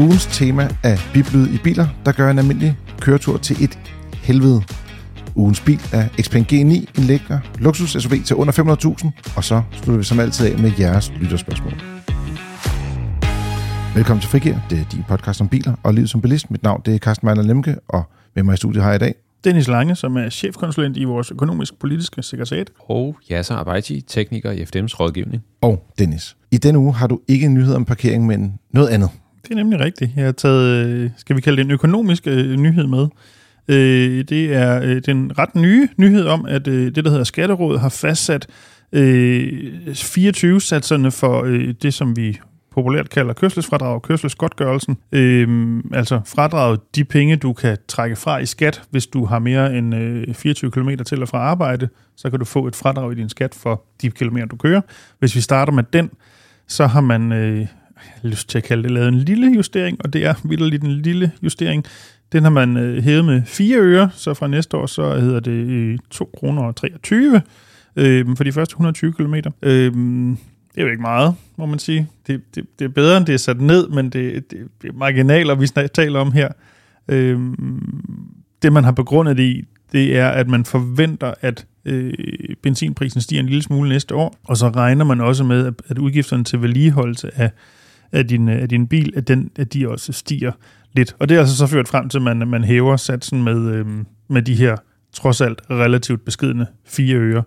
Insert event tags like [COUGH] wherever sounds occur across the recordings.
ugens tema er biblyd i biler, der gør en almindelig køretur til et helvede. Ugens bil er Xpeng G9, en lækker luksus SUV til under 500.000, og så slutter vi som altid af med jeres lytterspørgsmål. Velkommen til Frigir, det er din podcast om biler og livet som bilist. Mit navn det er Carsten Mejler Lemke, og med mig i studiet har jeg i dag Dennis Lange, som er chefkonsulent i vores økonomisk-politiske sekretariat. Og Yasser Abaiti, tekniker i FDM's rådgivning. Og Dennis. I denne uge har du ikke nyheder om parkering, men noget andet. Det er nemlig rigtigt. Jeg har taget, øh, skal vi kalde det en økonomisk øh, nyhed med. Øh, det er øh, den ret nye nyhed om, at øh, det, der hedder Skatterådet, har fastsat øh, 24-satserne for øh, det, som vi populært kalder kørselsfradrag og kørselsgodtgørelsen. Øhm, altså fradraget de penge, du kan trække fra i skat, hvis du har mere end øh, 24 km til og fra arbejde, så kan du få et fradrag i din skat for de kilometer, du kører. Hvis vi starter med den, så har man øh, lyst til at kalde det lavet en lille justering, og det er vildt en lille justering. Den har man øh, hævet med 4 øre, så fra næste år så hedder det øh, 2 kroner og 23 øh, for de første 120 km. Øh, det er jo ikke meget, må man sige. Det, det, det er bedre, end det er sat ned, men det, det, det er marginaler, vi taler om her. Øh, det, man har begrundet det i, det er, at man forventer, at øh, benzinprisen stiger en lille smule næste år, og så regner man også med, at, at udgifterne til vedligeholdelse af, af, din, af din bil, at, den, at de også stiger lidt. Og det er altså så ført frem til, at man, man hæver satsen med, øhm, med de her trods alt relativt beskidende fire øre.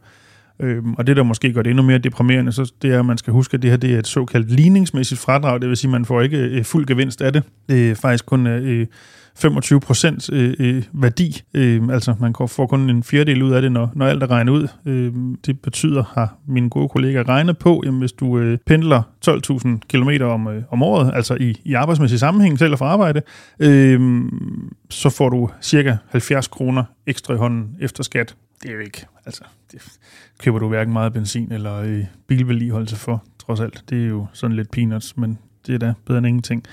Øhm, og det, der måske gør det endnu mere deprimerende, så det er, at man skal huske, at det her det er et såkaldt ligningsmæssigt fradrag. Det vil sige, at man får ikke øh, fuld gevinst af det. Det er faktisk kun øh, 25 procent øh, øh, værdi. Øh, altså, man får kun en fjerdedel ud af det, når, når alt er regnet ud. Øh, det betyder, har mine gode kollegaer regnet på, jamen, hvis du øh, pendler 12.000 km om, øh, om året, altså i, i arbejdsmæssig sammenhæng, selv for arbejde, øh, så får du cirka 70 kroner ekstra i hånden efter skat. Det er jo ikke, altså, det køber du hverken meget benzin eller øh, bilvedligeholdelse for, trods alt. Det er jo sådan lidt peanuts, men det er da bedre end ingenting.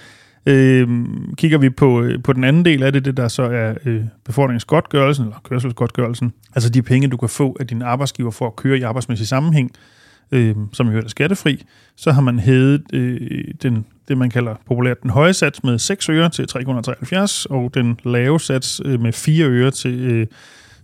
Øh, kigger vi på, øh, på den anden del af det, det der så er øh, befordringsgodtgørelsen, eller kørselsgodtgørelsen, altså de penge, du kan få af din arbejdsgiver for at køre i arbejdsmæssig sammenhæng, øh, som jo er skattefri, så har man hævet øh, den, det, man kalder populært den høje sats med 6 øre til 373, og den lave sats øh, med 4 øre til, øh,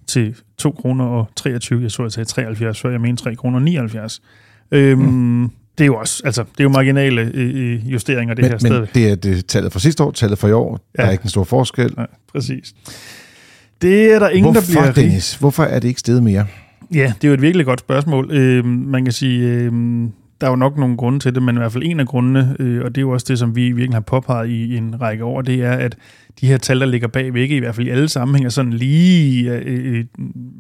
til 2 kroner og 23. Jeg så, jeg sagde 73, før jeg mente 3 kroner 79. Øhm, mm det er jo også, altså, det er jo marginale øh, justeringer, det men, her sted. Men det er det tallet fra sidste år, tallet fra i år. Ja. Der er ikke en stor forskel. Nej, præcis. Det er der ingen, Hvorfor, der bliver... Dennis? Hvorfor er det ikke steget mere? Ja, det er jo et virkelig godt spørgsmål. Øh, man kan sige, øh, der er jo nok nogle grunde til det, men i hvert fald en af grundene, øh, og det er jo også det, som vi virkelig har påpeget i en række år, det er, at de her tal, der ligger bag ikke i hvert fald i alle sammenhænge, sådan lige, øh, øh, øh,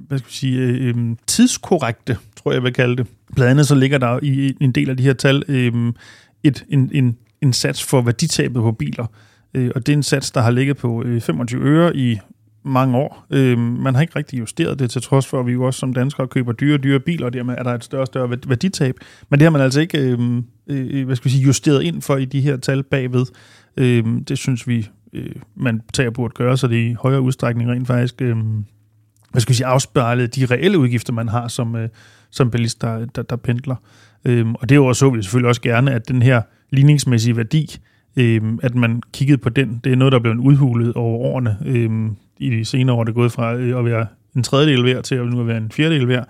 hvad skal vi sige, øh, øh, tidskorrekte, tror jeg, jeg vil kalde det. Blandt andet så ligger der i en del af de her tal øh, et, en, en, en sats for værditabet på biler, øh, og det er en sats, der har ligget på øh, 25 øre i mange år. Øh, man har ikke rigtig justeret det, til trods for, at vi jo også som danskere køber dyre og dyre biler, og dermed er der et større og større værditab. Men det har man altså ikke øh, øh, hvad skal vi sige, justeret ind for i de her tal bagved. Øh, det synes vi, øh, man tager burde gøre, så det i højere udstrækning rent faktisk øh, hvad skal vi sige, afspejlet de reelle udgifter, man har som, øh, som bilist, der, der, der pendler. Øh, og det er jo også, så vi selvfølgelig også gerne, at den her ligningsmæssige værdi, øh, at man kiggede på den, det er noget, der er blevet udhulet over årene. Øh, I de senere år er det gået fra øh, at være en tredjedel værd til at nu at være en fjerdedel værd.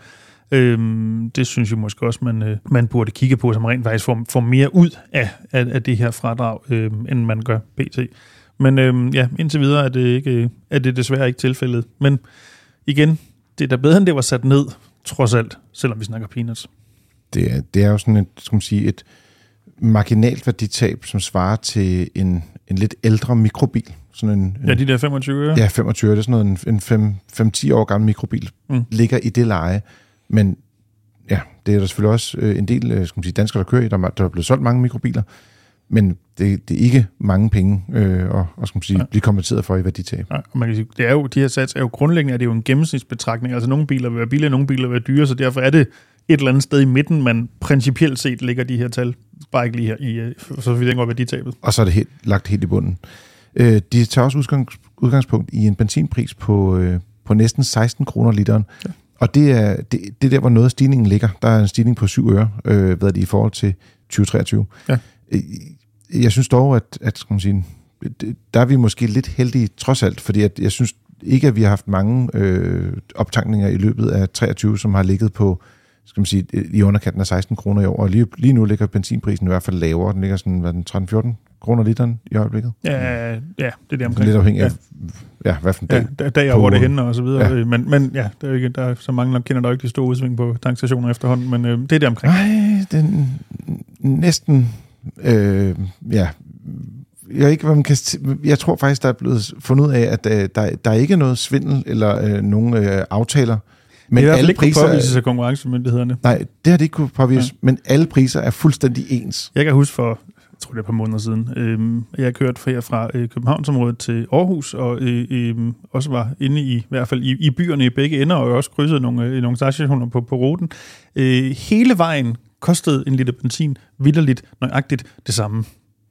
Øhm, det synes jeg måske også, man, øh, man burde kigge på, som rent faktisk får, får mere ud af, af, af det her fradrag, øh, end man gør pt. Men øh, ja, indtil videre er det, ikke, øh, er det desværre ikke tilfældet. Men igen, det er da bedre, end det var sat ned, trods alt, selvom vi snakker peanuts. Det er, det er jo sådan et, skal man sige, et marginalt værditab, som svarer til en, en lidt ældre mikrobil. Sådan en, en, ja, de der 25 øre. Ja, 25 øre. Det er sådan noget, en, en 5-10 år gammel mikrobil mm. ligger i det leje. Men ja, det er der selvfølgelig også øh, en del øh, skal man sige, danskere, der kører i. Der, der er blevet solgt mange mikrobiler. Men det, det er ikke mange penge øh, og, og skal man sige, ja. blive kompenseret for i værditab. Ja, og man kan sige, det er jo, de her sats er jo grundlæggende er det jo en gennemsnitsbetragtning. Altså nogle biler vil være billige, nogle biler vil være dyre, så derfor er det et eller andet sted i midten, man principielt set ligger de her tal. Bare ikke lige her, i, øh, så vidt jeg værditabet. Og så er det helt, lagt helt i bunden. Øh, de tager også udgangs, udgangspunkt i en benzinpris på, øh, på næsten 16 kroner literen. Ja. Og det er, det, det er der, hvor noget af stigningen ligger. Der er en stigning på 7 øre, øh, hvad det i forhold til 2023. Ja. Øh, jeg synes dog, at, at skal man sige, der er vi måske lidt heldige trods alt, fordi at jeg synes ikke, at vi har haft mange øh, optankninger i løbet af 23, som har ligget på skal man sige, i underkanten af 16 kroner i år. Og lige, lige nu ligger benzinprisen i hvert fald lavere. Den ligger sådan, hvad den, 13-14 kroner literen i øjeblikket. Ja, ja, det er det omkring. Lidt afhængig af, ja, ja hvad for en dag. Ja, dag hvor det hænder og så videre. Ja. Men, men ja, der er, ikke, der er så mange, der kender der ikke de store udsving på tankstationer efterhånden, men øh, det er det omkring. Nej, den næsten, øh, ja, jeg, ikke, hvad man kan, jeg tror faktisk, der er blevet fundet ud af, at øh, der, der er ikke noget svindel eller øh, nogen øh, aftaler, men det er alle ikke priser påvises af konkurrencemyndighederne. Nej, det har det ikke kunne påvise, ja. men alle priser er fuldstændig ens. Jeg kan huske for, jeg tror det er et par måneder siden, øh, jeg har kørt fra, fra øh, Københavnsområdet til Aarhus, og øh, øh, også var inde i, i hvert fald i, i byerne i begge ender, og også krydset nogle, øh, nogle stationer på, på ruten. Øh, hele vejen kostede en liter benzin vidderligt nøjagtigt det samme.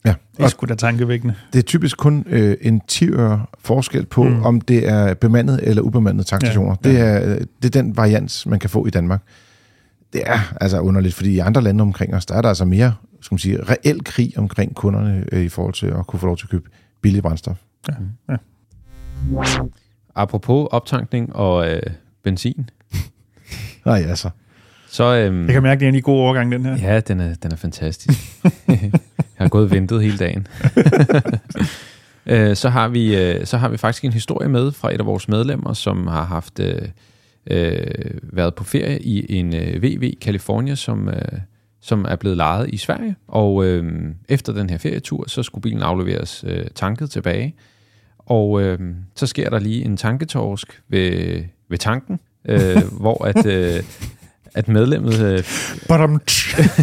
Ja. Det er sgu da tankevækkende. Det er typisk kun øh, en 10 forskel på, mm. om det er bemandet eller ubemandet tankstationer. Ja, ja. Det, er, det er den variant, man kan få i Danmark. Det er altså underligt, fordi i andre lande omkring os, der er der altså mere skal man sige, reel krig omkring kunderne øh, i forhold til at kunne få lov til at købe billig brændstof. Ja, ja. Apropos optankning og øh, benzin. [LAUGHS] Nej, altså. Så, øhm, jeg kan mærke, at det er en god overgang, den her. Ja, den er, den er fantastisk. [LAUGHS] jeg har gået og ventet hele dagen. [LAUGHS] øh, så, har vi, øh, så har vi faktisk en historie med fra et af vores medlemmer, som har haft øh, øh, været på ferie i en øh, VV California, som, øh, som er blevet lejet i Sverige. Og øh, efter den her ferietur, så skulle bilen afleveres øh, tanket tilbage. Og øh, så sker der lige en tanketorsk ved, ved tanken, øh, hvor at, øh, at medlemmet, øh,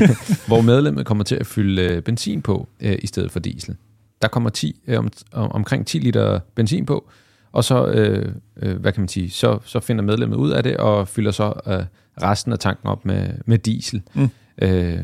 [LAUGHS] hvor medlemmet kommer til at fylde øh, benzin på øh, i stedet for diesel. Der kommer 10, øh, om, omkring 10 liter benzin på, og så, øh, øh, hvad kan man sige, så, så finder medlemmet ud af det og fylder så øh, resten af tanken op med, med diesel. Mm. Øh,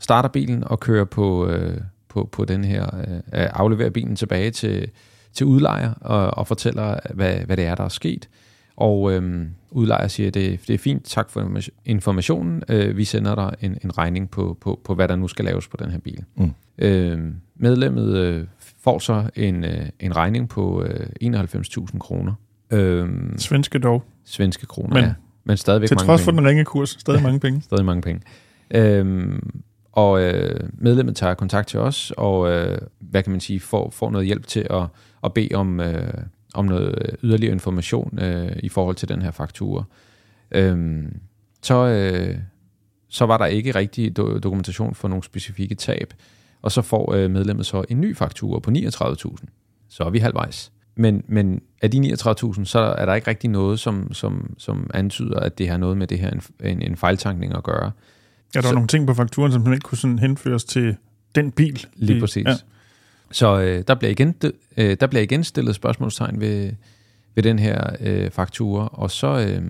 starter bilen og kører på, øh, på, på den her, øh, afleverer bilen tilbage til, til udlejer og, og fortæller, hvad, hvad det er, der er sket. Og øhm, udlejer siger, det, det er fint, tak for informationen. Øh, vi sender dig en, en regning på, på, på, hvad der nu skal laves på den her bil. Mm. Øh, medlemmet øh, får så en, øh, en regning på øh, 91.000 kroner. Øh, svenske dog. Svenske kroner, men, ja. Men stadigvæk til trods for den ringe kurs, stadig mange penge. [LAUGHS] stadig mange penge. Øh, og øh, medlemmet tager kontakt til os, og øh, hvad kan man sige, får, får noget hjælp til at, at bede om... Øh, om noget yderligere information øh, i forhold til den her faktura. Øhm, så, øh, så var der ikke rigtig do- dokumentation for nogle specifikke tab, og så får øh, medlemmet så en ny faktura på 39.000. Så er vi halvvejs. Men, men af de 39.000, så er der ikke rigtig noget, som, som, som antyder, at det har noget med det her en, en fejltankning at gøre. Ja, der så, var nogle ting på fakturen, som ikke kunne sådan henføres til den bil. Lige præcis. Ja. Så øh, der, bliver igen, øh, der bliver igen stillet spørgsmålstegn ved, ved den her øh, faktura, og så, øh,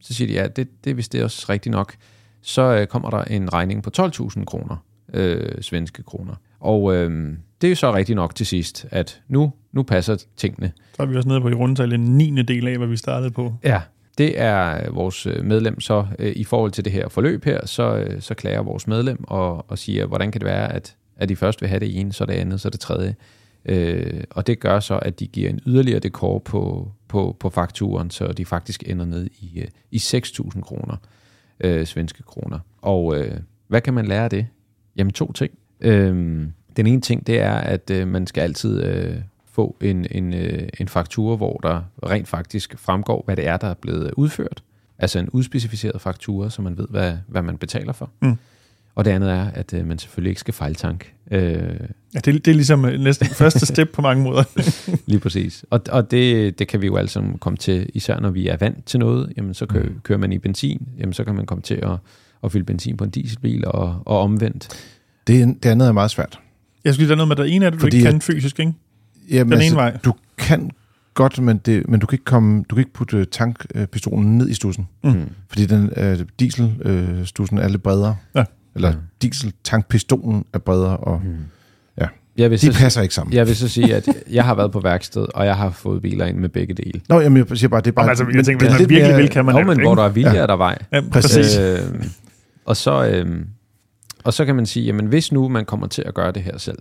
så siger de, ja, det, det vist det også rigtigt nok. Så øh, kommer der en regning på 12.000 kroner, øh, svenske kroner. Og øh, det er jo så rigtigt nok til sidst, at nu, nu passer tingene. Så er vi også nede på i rundtal en 9. del af, hvad vi startede på. Ja, det er vores øh, medlem så øh, i forhold til det her forløb her, så, øh, så klager vores medlem og, og siger, hvordan kan det være, at at de først vil have det ene, så det andet, så det tredje. Øh, og det gør så, at de giver en yderligere dekor på, på, på fakturen, så de faktisk ender ned i, øh, i 6.000 kroner, øh, svenske kroner. Og øh, hvad kan man lære af det? Jamen to ting. Øh, den ene ting, det er, at øh, man skal altid øh, få en, en, øh, en faktur, hvor der rent faktisk fremgår, hvad det er, der er blevet udført. Altså en udspecificeret faktura, så man ved, hvad, hvad man betaler for. Mm. Og det andet er, at øh, man selvfølgelig ikke skal fejltank. Øh, ja, det, det er ligesom øh, næsten første [LAUGHS] step på mange måder. [LAUGHS] Lige præcis. Og, og det, det kan vi jo alle sammen komme til, især når vi er vant til noget. Jamen, så kører, mm. kører man i benzin, jamen, så kan man komme til at, at fylde benzin på en dieselbil og, og omvendt. Det, det andet er meget svært. Jeg skulle sige, der er noget med, at der ene af det, du ikke kan fysisk, ikke? Jamen, Den altså, ene vej. Du kan godt, men, det, men du, kan ikke komme, du kan ikke putte tankpistolen ned i stussen. Mm. Fordi den uh, dieselstussen uh, er lidt bredere. Ja. Eller mm. dieseltankpistolen er bredere, og mm. ja, jeg vil de så passer ikke sammen. Jeg vil så sige, at jeg har været på værksted, og jeg har fået biler ind med begge dele. Nå, jamen, jeg siger bare, det er bare... Jamen, altså, jeg tænker, hvis man virkelig mere, vil, kan man... Nå, men hvor der er vilje, ja. er der vej. Ja, præcis. Øh, og, så, øh, og så kan man sige, jamen hvis nu man kommer til at gøre det her selv,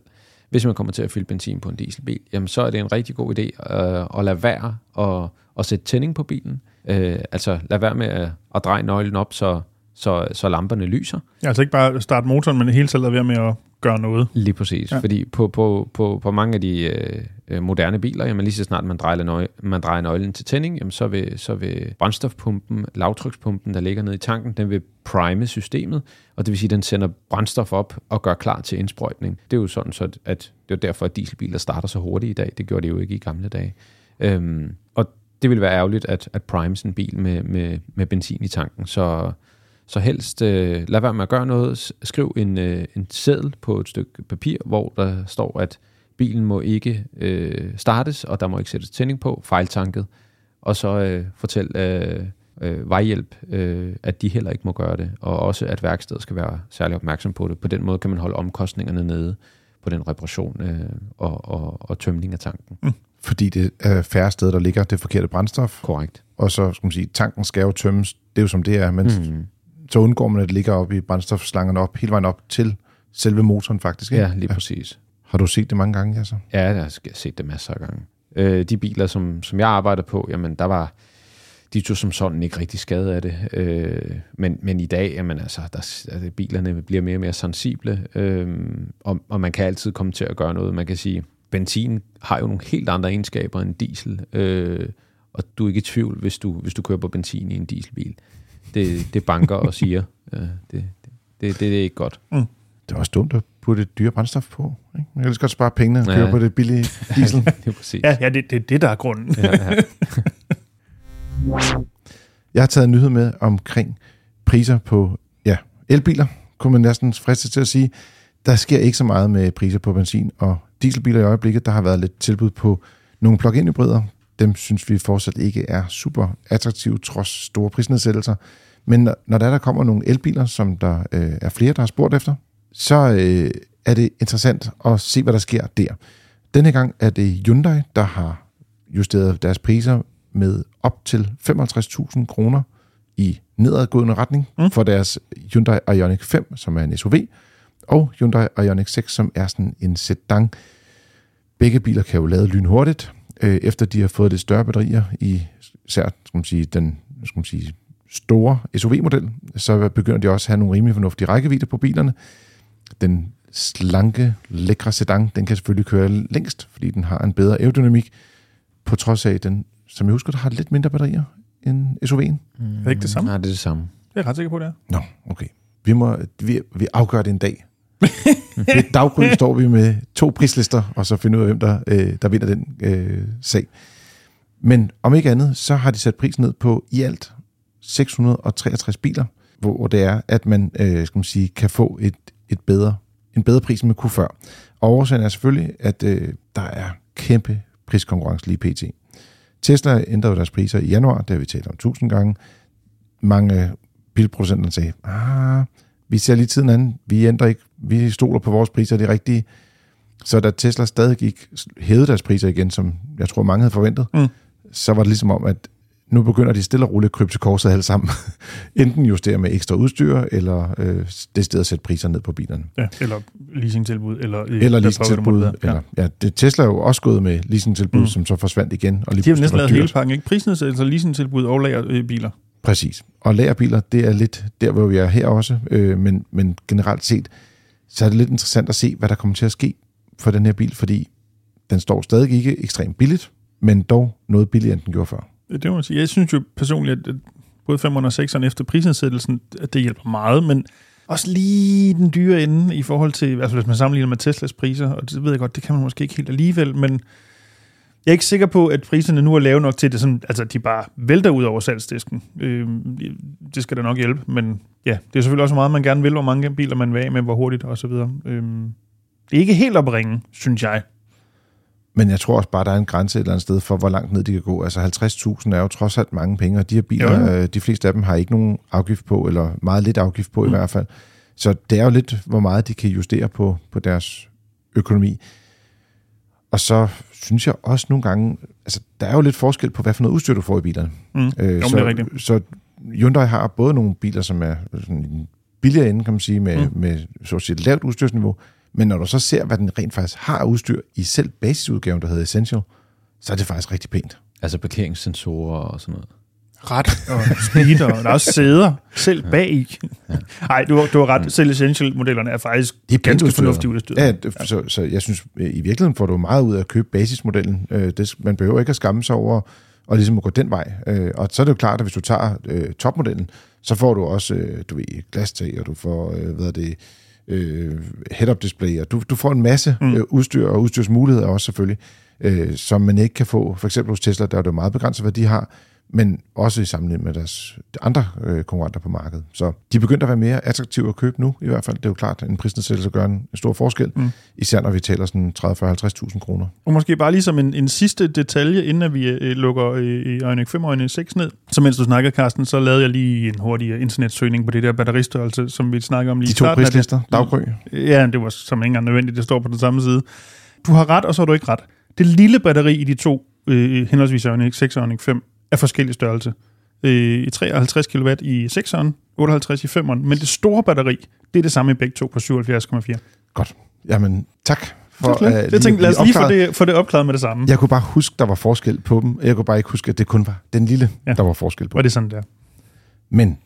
hvis man kommer til at fylde benzin på en dieselbil, jamen så er det en rigtig god idé øh, at lade være at, at sætte tænding på bilen. Øh, altså lad være med at, at dreje nøglen op, så, så, så lamperne lyser. Ja, altså ikke bare starte motoren, men hele tiden lade være med at gøre noget. Lige præcis, ja. fordi på, på, på, på mange af de øh, moderne biler, jamen lige så snart man drejer, nøg, man drejer nøglen til tænding, jamen så vil, så vil brændstofpumpen, lavtrykspumpen, der ligger nede i tanken, den vil prime systemet, og det vil sige, at den sender brændstof op og gør klar til indsprøjtning. Det er jo sådan, så at det er derfor, at dieselbiler starter så hurtigt i dag. Det gjorde de jo ikke i gamle dage. Øhm, og det vil være ærgerligt at, at prime sin bil med, med, med benzin i tanken. Så, så helst øh, lad være med at gøre noget. Skriv en, øh, en seddel på et stykke papir, hvor der står, at bilen må ikke øh, startes, og der må ikke sættes tænding på, fejltanket. Og så øh, fortæl øh, øh, vejhjælp, øh, at de heller ikke må gøre det, og også at værkstedet skal være særlig opmærksom på det. På den måde kan man holde omkostningerne nede på den reparation øh, og, og, og tømning af tanken. Mm fordi det er færre steder, der ligger det forkerte brændstof. Korrekt. Og så skal man sige, tanken skal jo tømmes, det er jo som det er, men mm. Så undgår man, at det ligger op i brændstofslangerne op, hele vejen op til selve motoren faktisk. Ikke? Ja, lige præcis. Har du set det mange gange, altså? Ja, jeg har set det masser af gange. Øh, de biler, som, som jeg arbejder på, jamen der var de tog som sådan ikke rigtig skade af det. Øh, men, men i dag, jamen altså, der, altså, bilerne bliver mere og mere sensible, øh, og, og man kan altid komme til at gøre noget. Man kan sige, benzin har jo nogle helt andre egenskaber end diesel, øh, og du er ikke i tvivl, hvis du, hvis du kører på benzin i en dieselbil. Det, det banker og siger, [LAUGHS] øh, det, det, det, det er ikke godt. Mm. Det er også dumt at putte et dyre brændstof på. Ikke? Man kan lige godt spare pengene og køre ja. på det billige [LAUGHS] diesel. det er præcis. Ja, ja det, det er det, der er grunden. ja, ja. [LAUGHS] Jeg har taget en nyhed med omkring priser på ja, elbiler, kunne man næsten friste til at sige. Der sker ikke så meget med priser på benzin og dieselbiler i øjeblikket. Der har været lidt tilbud på nogle plug-in hybrider. Dem synes vi fortsat ikke er super attraktive, trods store prisnedsættelser. Men når der, der kommer nogle elbiler, som der øh, er flere, der har spurgt efter, så øh, er det interessant at se, hvad der sker der. Denne gang er det Hyundai, der har justeret deres priser med op til 55.000 kroner i nedadgående retning mm. for deres Hyundai Ioniq 5, som er en SUV, og Hyundai Ioniq 6, som er sådan en sedan. Begge biler kan jo lade lynhurtigt, øh, efter de har fået lidt større batterier i især skal man sige, den skal man sige, store SUV-model, så begynder de også at have nogle rimelig fornuftige rækkevidde på bilerne. Den slanke, lækre sedan, den kan selvfølgelig køre længst, fordi den har en bedre aerodynamik, på trods af, den, som jeg husker, der har lidt mindre batterier end SUV'en. Mm. Er det ikke det samme? Nej, det er det samme. Jeg er ret sikker på det. Nå, okay. Vi, må, vi, vi afgør det en dag. [LAUGHS] Mhm. Ved daggry står vi med to prislister, og så finder ud af, hvem der, øh, der vinder den øh, sag. Men om ikke andet, så har de sat prisen ned på i alt 663 biler, hvor det er, at man, øh, skal man sige, kan få et, et bedre, en bedre pris, end man kunne før. Og årsagen er selvfølgelig, at øh, der er kæmpe priskonkurrence lige pt. Tesla ændrede deres priser i januar, det har vi talt om tusind gange. Mange bilproducenter sagde, ah, vi ser lige tiden an, vi ændrer ikke, vi stoler på vores priser, det er rigtige. Så da Tesla stadig gik, hævede deres priser igen, som jeg tror mange havde forventet, mm. så var det ligesom om, at nu begynder de stille og roligt at krybe til korset alle sammen. [LAUGHS] Enten justere med ekstra udstyr, eller øh, det sted at sætte priser ned på bilerne. Ja, eller leasingtilbud. Eller, eller leasingtilbud. Ja. Eller, ja, det, Tesla er jo også gået med leasingtilbud, mm. som så forsvandt igen. Og lige de har næsten lavet hele pakken, ikke? Prisnedsættelse, leasingtilbud og lagerbiler. Præcis. Og lagerbiler, det er lidt der, hvor vi er her også, øh, men, men generelt set, så er det lidt interessant at se, hvad der kommer til at ske for den her bil, fordi den står stadig ikke ekstremt billigt, men dog noget billigere, end den gjorde før. Det må man sige. Jeg synes jo personligt, at både 506 og efter prisindsættelsen, at det hjælper meget, men også lige den dyre ende i forhold til, altså hvis man sammenligner med Teslas priser, og det ved jeg godt, det kan man måske ikke helt alligevel, men jeg er ikke sikker på, at priserne nu er lave nok til, det sådan, altså, de bare vælter ud over salgsdisken. Øh, det skal da nok hjælpe, men ja, det er selvfølgelig også meget, man gerne vil, hvor mange biler man vil af med, hvor hurtigt og så videre. Øh, det er ikke helt op at ringe, synes jeg. Men jeg tror også bare, der er en grænse et eller andet sted for, hvor langt ned de kan gå. Altså 50.000 er jo trods alt mange penge, og de her biler, jo, jo. Øh, de fleste af dem har ikke nogen afgift på, eller meget lidt afgift på mm. i hvert fald. Så det er jo lidt, hvor meget de kan justere på, på deres økonomi. Og så synes jeg også nogle gange, altså der er jo lidt forskel på, hvad for noget udstyr du får i bilerne. Mm. Øh, jo, så, det er rigtigt. så Hyundai har både nogle biler, som er sådan billigere ende, kan man sige, med, mm. med så at sige, lavt udstyrsniveau, Men når du så ser, hvad den rent faktisk har udstyr i selv basisudgaven, der hedder Essential, så er det faktisk rigtig pænt. Altså parkeringssensorer og sådan noget. Ret [LAUGHS] og speed, og der er også sæder selv bag i. Nej, du, har- du har ret. Selv Essential-modellerne er faktisk Det er ganske udstyret. fornuftigt udstyret. Ja, det, så, så jeg synes, øh, i virkeligheden får du meget ud af at købe basismodellen. Øh, det, man behøver ikke at skamme sig over og ligesom at gå den vej. Øh, og så er det jo klart, at hvis du tager øh, topmodellen, så får du også, øh, du ved, glastag, og du får, øh, hvad er det, øh, head-up display, og du, du får en masse mm. øh, udstyr og udstyrsmuligheder også selvfølgelig, øh, som man ikke kan få. For eksempel hos Tesla, der er det jo meget begrænset, hvad de har, men også i sammenligning med deres de andre øh, konkurrenter på markedet. Så de er begyndt at være mere attraktive at købe nu, i hvert fald. Det er jo klart, at en prisnedsættelse gør en stor forskel, mm. især når vi taler sådan 30, 40, 50.000 kroner. Og måske bare lige som en, en sidste detalje, inden at vi øh, lukker øh, Ioniq 5 og Ioniq 6 ned. Så mens du snakkede, Carsten, så lavede jeg lige en hurtig øh, internetsøgning på det der batteristørrelse, som vi snakker om lige De i to starten af det. prislister, Daggry, Ja, det var som ikke engang nødvendigt, det står på den samme side. Du har ret, og så har du ikke ret. Det lille batteri i de to, øh, henholdsvis Ioniq 6 og Ioniq 5, er forskellig størrelse. Øh, i 53 kW i 6'eren, 58 i 5'eren, men det store batteri, det er det samme i begge to på 77,4. godt. Jamen, tak for For, at det tænkte, lad os lige få det, få det opklaret med det samme. Jeg kunne bare huske, der var forskel på dem. Jeg kunne bare ikke huske, at det kun var den lille, Ja. der var forskel på. Var det sådan der? Men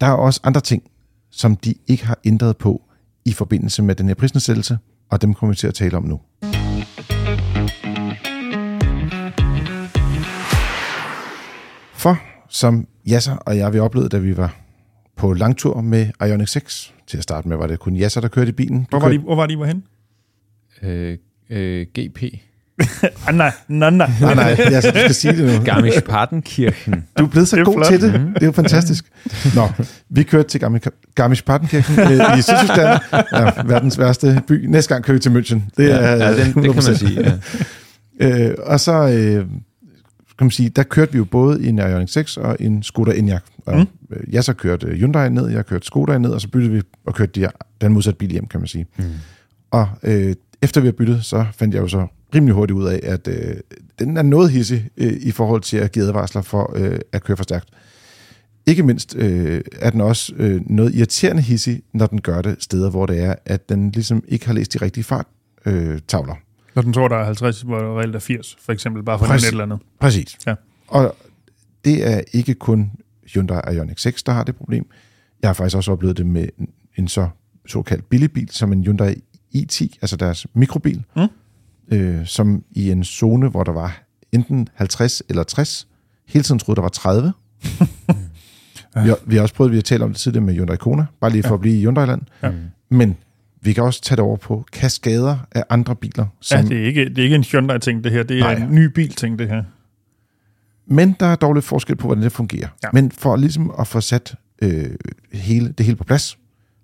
der er også andre ting, som de ikke har ændret på i forbindelse med den her prisnedsættelse, og dem kommer vi til at tale om nu. Som Jasser og jeg vi oplevede, da vi var på langtur med Ioniq 6, til at starte med var det kun Jasser, der kørte i bilen. Du Hvor var, de, kørte, hvor var de, hvorhen? Øh, øh, GP. Ah, nej, nej, nej. nej, du skal sige det nu. Garmisch-Partenkirchen. Du er blevet så er god flot. til det. Det er jo fantastisk. Nå, vi kørte til Garmisch- Garmisch-Partenkirchen øh, i Sydtyskland. Ja, verdens værste by. Næste gang kører vi til München. Det er ja, det, det kan man 100%. sige. Ja. Øh, og så øh, kan man sige, der kørte vi jo både i en Ioniq 6 og en Skoda Enyaq. Og Mm. mm. jeg så kørte Hyundai ned, jeg kørte Skoda ned, og så byttede vi og kørte de, den modsatte bil hjem, kan man sige. Mm. Og øh, efter vi har byttet, så fandt jeg jo så rimelig hurtigt ud af, at øh, den er noget hissig øh, i forhold til at give advarsler for øh, at køre for stærkt. Ikke mindst øh, er den også øh, noget irriterende hissig, når den gør det steder, hvor det er, at den ligesom ikke har læst de rigtige farttavler. Øh, tavler. Når den tror, der er 50, hvor der reelt er 80, for eksempel, bare for Præcis. et eller andet. Præcis. Ja. Og det er ikke kun Hyundai Ioniq 6, der har det problem. Jeg har faktisk også oplevet det med en, så såkaldt billig bil, som en Hyundai i10, altså deres mikrobil, Mm. øh, som i en zone, hvor der var enten 50 eller 60, hele tiden troede, der var 30. Ja. [LAUGHS] vi, har, vi har også prøvet, vi har talt om det tidligere med Hyundai Kona, bare lige for Ja. at blive i Hyundai-land. Ja. Men vi kan også tage det over på kaskader af andre biler, Ja, som det er ikke, det er ikke en Hyundai-ting, det her. Det er Nej. en ny bil-ting, det her. Men der er dog lidt forskel på, hvordan det fungerer. Ja. Men for ligesom at få sat øh, hele, det hele på plads,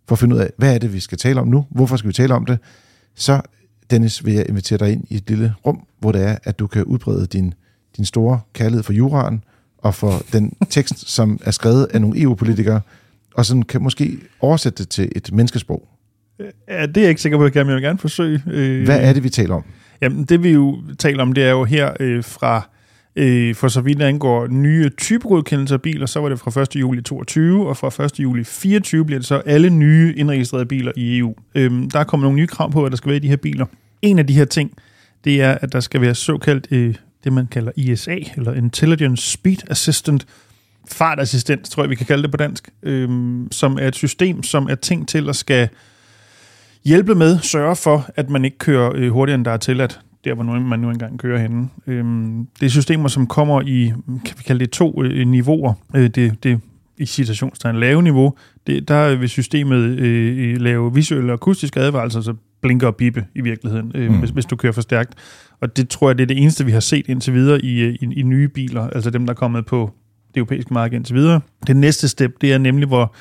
for at finde ud af, hvad er det, vi skal tale om nu, hvorfor skal vi tale om det, så Dennis vil jeg invitere dig ind i et lille rum, hvor det er, at du kan udbrede din, din store kærlighed for juraen, og for den tekst, [LAUGHS] som er skrevet af nogle EU-politikere, og sådan kan måske oversætte det til et menneskesprog. Ja, det er jeg ikke sikker på, at jeg vil gerne forsøge. Øh, Hvad er det, vi taler om? Jamen, det vi jo taler om, det er jo her øh, fra, øh, for så vidt angår nye typegodkendelser af biler, så var det fra 1. juli 22, og fra 1. juli 24 bliver det så alle nye indregistrerede biler i EU. Øhm, der er kommet nogle nye krav på, hvad der skal være i de her biler. En af de her ting, det er, at der skal være såkaldt øh, det, man kalder ISA, eller Intelligent Speed Assistant, fartassistent, tror jeg, vi kan kalde det på dansk, øhm, som er et system, som er tænkt til at skal hjælpe med, sørge for, at man ikke kører øh, hurtigere, end der er tilladt, der hvor man nu engang kører henne. Øhm, det er systemer, som kommer i, kan vi kalde det to øh, niveauer. Øh, det, det i citationstegn lave niveau, det, der vil systemet øh, lave visuelle og akustiske advarelser, så blinker og bippe i virkeligheden, øh, mm. Hvis, hvis du kører for stærkt. Og det tror jeg, det er det eneste, vi har set indtil videre i, i, i nye biler, altså dem, der er kommet på det europæiske marked indtil videre. Det næste step, det er nemlig, hvor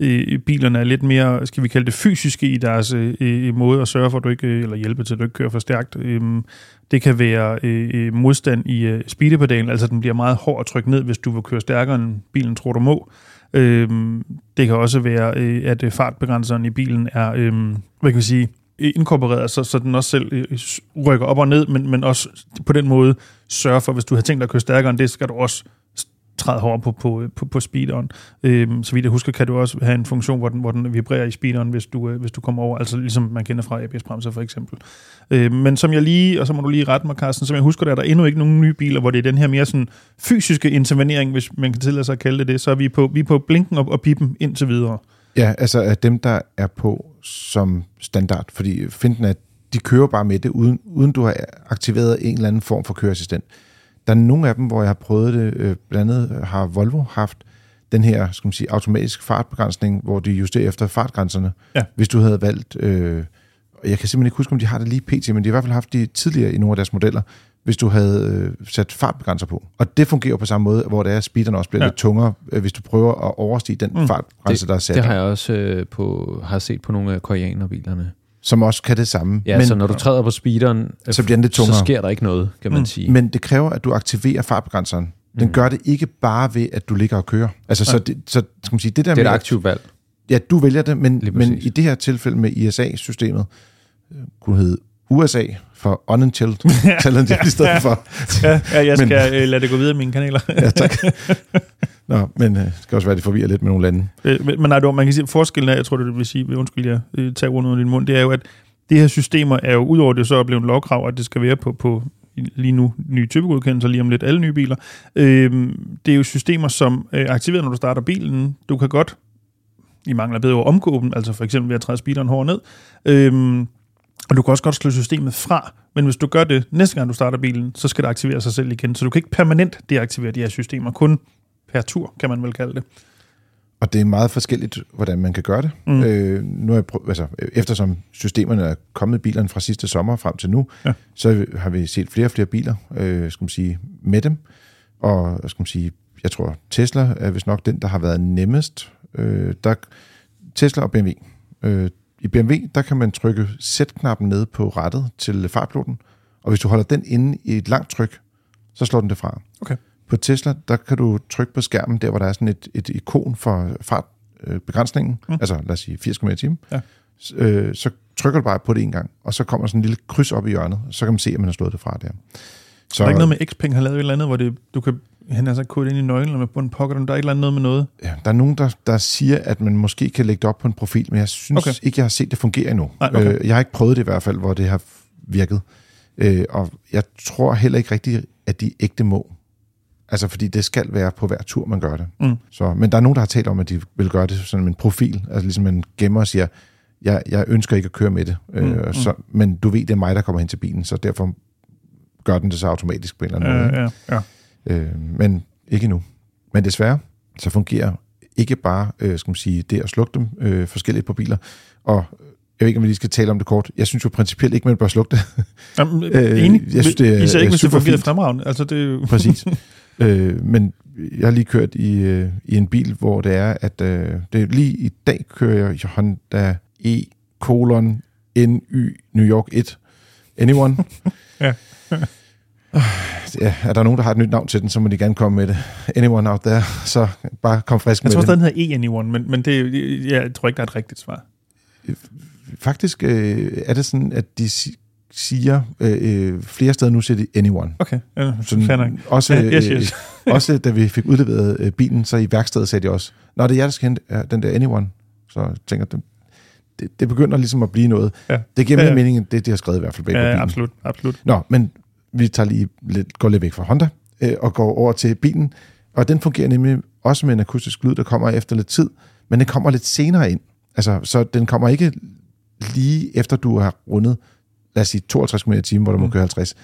øh, bilerne er lidt mere, skal vi kalde det fysiske i deres øh, måde at sørge for, at du ikke, øh, eller hjælpe til, at du ikke kører for stærkt. Øhm, det kan være øh, øh modstand i øh, speedepedalen, altså den bliver meget hård at trykke ned, hvis du vil køre stærkere, end bilen tror, du må. Øhm, det kan også være, øh, at øh, fartbegrænseren i bilen er, øh, hvad kan vi sige, inkorporeret, så, så den også selv øh, rykker op og ned, men, men også på den måde sørger for, hvis du har tænkt dig at køre stærkere end det, skal du også træde hårdere på, på, på, på speederen. Øhm, så vidt jeg husker, kan du også have en funktion, hvor den, hvor den vibrerer i speederen, hvis du, øh, hvis du kommer over, altså ligesom man kender fra ABS-bremser for eksempel. Øhm, men som jeg lige, og så må du lige rette mig, Carsten, som jeg husker, der er der endnu ikke nogen nye biler, hvor det er den her mere sådan fysiske intervenering, hvis man kan tillade sig at kalde det det, så er vi på, vi er på blinken og, og pippen indtil videre. Ja, altså af dem, der er på som standard, fordi finden er, de kører bare med det, uden, uden du har aktiveret en eller anden form for køreassistent. Der er nogle af dem, hvor jeg har prøvet det, øh, blandt andet har Volvo haft den her, skal man sige, automatisk fartbegrænsning, hvor de justerer efter fartgrænserne. Ja. Hvis du havde valgt, øh, og jeg kan simpelthen ikke huske, om de har det lige pt, men de har i hvert fald haft det tidligere i nogle af deres modeller, hvis du havde øh, sat fartbegrænser på. Og det fungerer på samme måde, hvor det er, at speederen også bliver Ja. lidt tungere, øh, hvis du prøver at overstige den Mm. fartgrænse, der er sat, Det har jeg også øh, på, har set på nogle af koreanerbilerne. Som også kan det samme. Ja, men, så når du træder på speederen, øh, Så bliver den lidt så tungere. sker der ikke noget, kan man Mm. sige. Men det kræver, at du aktiverer fartbegrænseren. Den Mm. gør det ikke bare ved, at du ligger og kører. Altså, så, det, så skal man sige, det der det er et med, aktivt valg. Ja, du vælger det, men, men i det her tilfælde med ISA-systemet, øh, kunne hedde USA for Unintelligent [LAUGHS] Talent i stedet for. Ja, ja jeg skal men, lade det gå videre i mine kanaler. Ja, tak. Nå, men øh, det skal også være, at det forvirrer lidt med nogle lande. Øh, men nej, det var, man kan sige, forskellen er, jeg tror, det vil sige, undskyld, jeg øh, tager ordet ud af din mund, det er jo, at de her systemer er jo, udover det så er blevet en lovkrav, at det skal være på, på lige nu nye typegodkendelser, lige om lidt alle nye biler. Øh, det er jo systemer, som er aktiveret, når du starter bilen. Du kan godt, i mangler bedre ord, omgå dem, altså for eksempel ved at træde speederen hårdt ned. Øh, og du kan også godt slå systemet fra, men hvis du gør det næste gang, du starter bilen, så skal det aktivere sig selv igen. Så du kan ikke permanent deaktivere de her systemer, kun per tur, kan man vel kalde det. Og det er meget forskelligt, hvordan man kan gøre det. Mm. Øh, nu er jeg prøv, altså, eftersom systemerne er kommet i bilerne fra sidste sommer frem til nu, ja. så har vi set flere og flere biler øh, skal man sige, med dem. Og skal man sige, jeg tror, Tesla er vist nok den, der har været nemmest. Øh, der, Tesla og BMW. Øh, I BMW, der kan man trykke sæt-knappen ned på rattet til fartpiloten, og hvis du holder den inde i et langt tryk, så slår den det fra. Okay. På Tesla, der kan du trykke på skærmen, der hvor der er sådan et, et ikon for fartbegrænsningen, Mm. mm. altså lad os sige 80 km i timen, Ja. Øh, så trykker du bare på det en gang, og så kommer sådan en lille kryds op i hjørnet, så kan man se, at man har slået det fra der. Så er der ikke noget med Xpeng har lavet et eller andet, hvor det, du kan han er så kodet ind i nøglen eller på en pocket, der er et eller andet noget med noget. Ja, der er nogen, der, der siger, at man måske kan lægge det op på en profil, men jeg synes Okay. ikke, jeg har set det fungere endnu. Nej, okay. øh, jeg har ikke prøvet det i hvert fald, hvor det har virket. Øh, og jeg tror heller ikke rigtigt, at de ægte må. Altså, fordi det skal være på hver tur, man gør det. Mm. Så, men der er nogen, der har talt om, at de vil gøre det som en profil. Altså ligesom man gemmer og siger, jeg, jeg ønsker ikke at køre med det. Mm, Øh, mm. så, men du ved, det er mig, der kommer hen til bilen, så derfor gør den det så automatisk på en eller anden måde. Ja, ja, ja. Øh, men ikke endnu. Men desværre, så fungerer ikke bare, øh, skal man sige, det at slukke dem øh, forskelligt på biler. Og jeg ved ikke, om vi lige skal tale om det kort. Jeg synes jo principielt ikke, man bør slukke det. Jamen, [LAUGHS] Øh, enig. jeg synes, det er- Især ikke, hvis det fungerer fint. fremragende. Altså, det er jo... [LAUGHS] Præcis. [LAUGHS] øh, men jeg har lige kørt i, øh, i en bil, hvor det er, at øh, det er lige i dag kører jeg i Honda E colon NY New York 1. Anyone? Ja. Ja, er der nogen, der har et nyt navn til den, så må de gerne komme med det. Anyone out there, så bare kom frisk Jeg med tror det. stadig, den hedder E-Anyone, men, men det, jeg tror ikke, der er et rigtigt svar. Faktisk øh, er det sådan, at de si- siger øh, øh, flere steder nu, siger de anyone. Okay, ja, Sådan, også, Ja, yes, øh, yes. også da vi fik udleveret øh, bilen, så i værkstedet sagde de også, Nå, det er jer, der skal hente ja, den der anyone. Så jeg tænker det, det, det begynder ligesom at blive noget. Ja. Det giver Ja, mere ja. mening, end det, de har skrevet i hvert fald bag på Ja, bilen. absolut, absolut. Nå, men vi tager lige lidt, går lidt væk fra Honda øh, og går over til bilen. Og den fungerer nemlig også med en akustisk lyd, der kommer efter lidt tid, men den kommer lidt senere ind. Altså, så den kommer ikke lige efter du har rundet, lad os sige 52 km i timen, hvor du mm. må køre 50.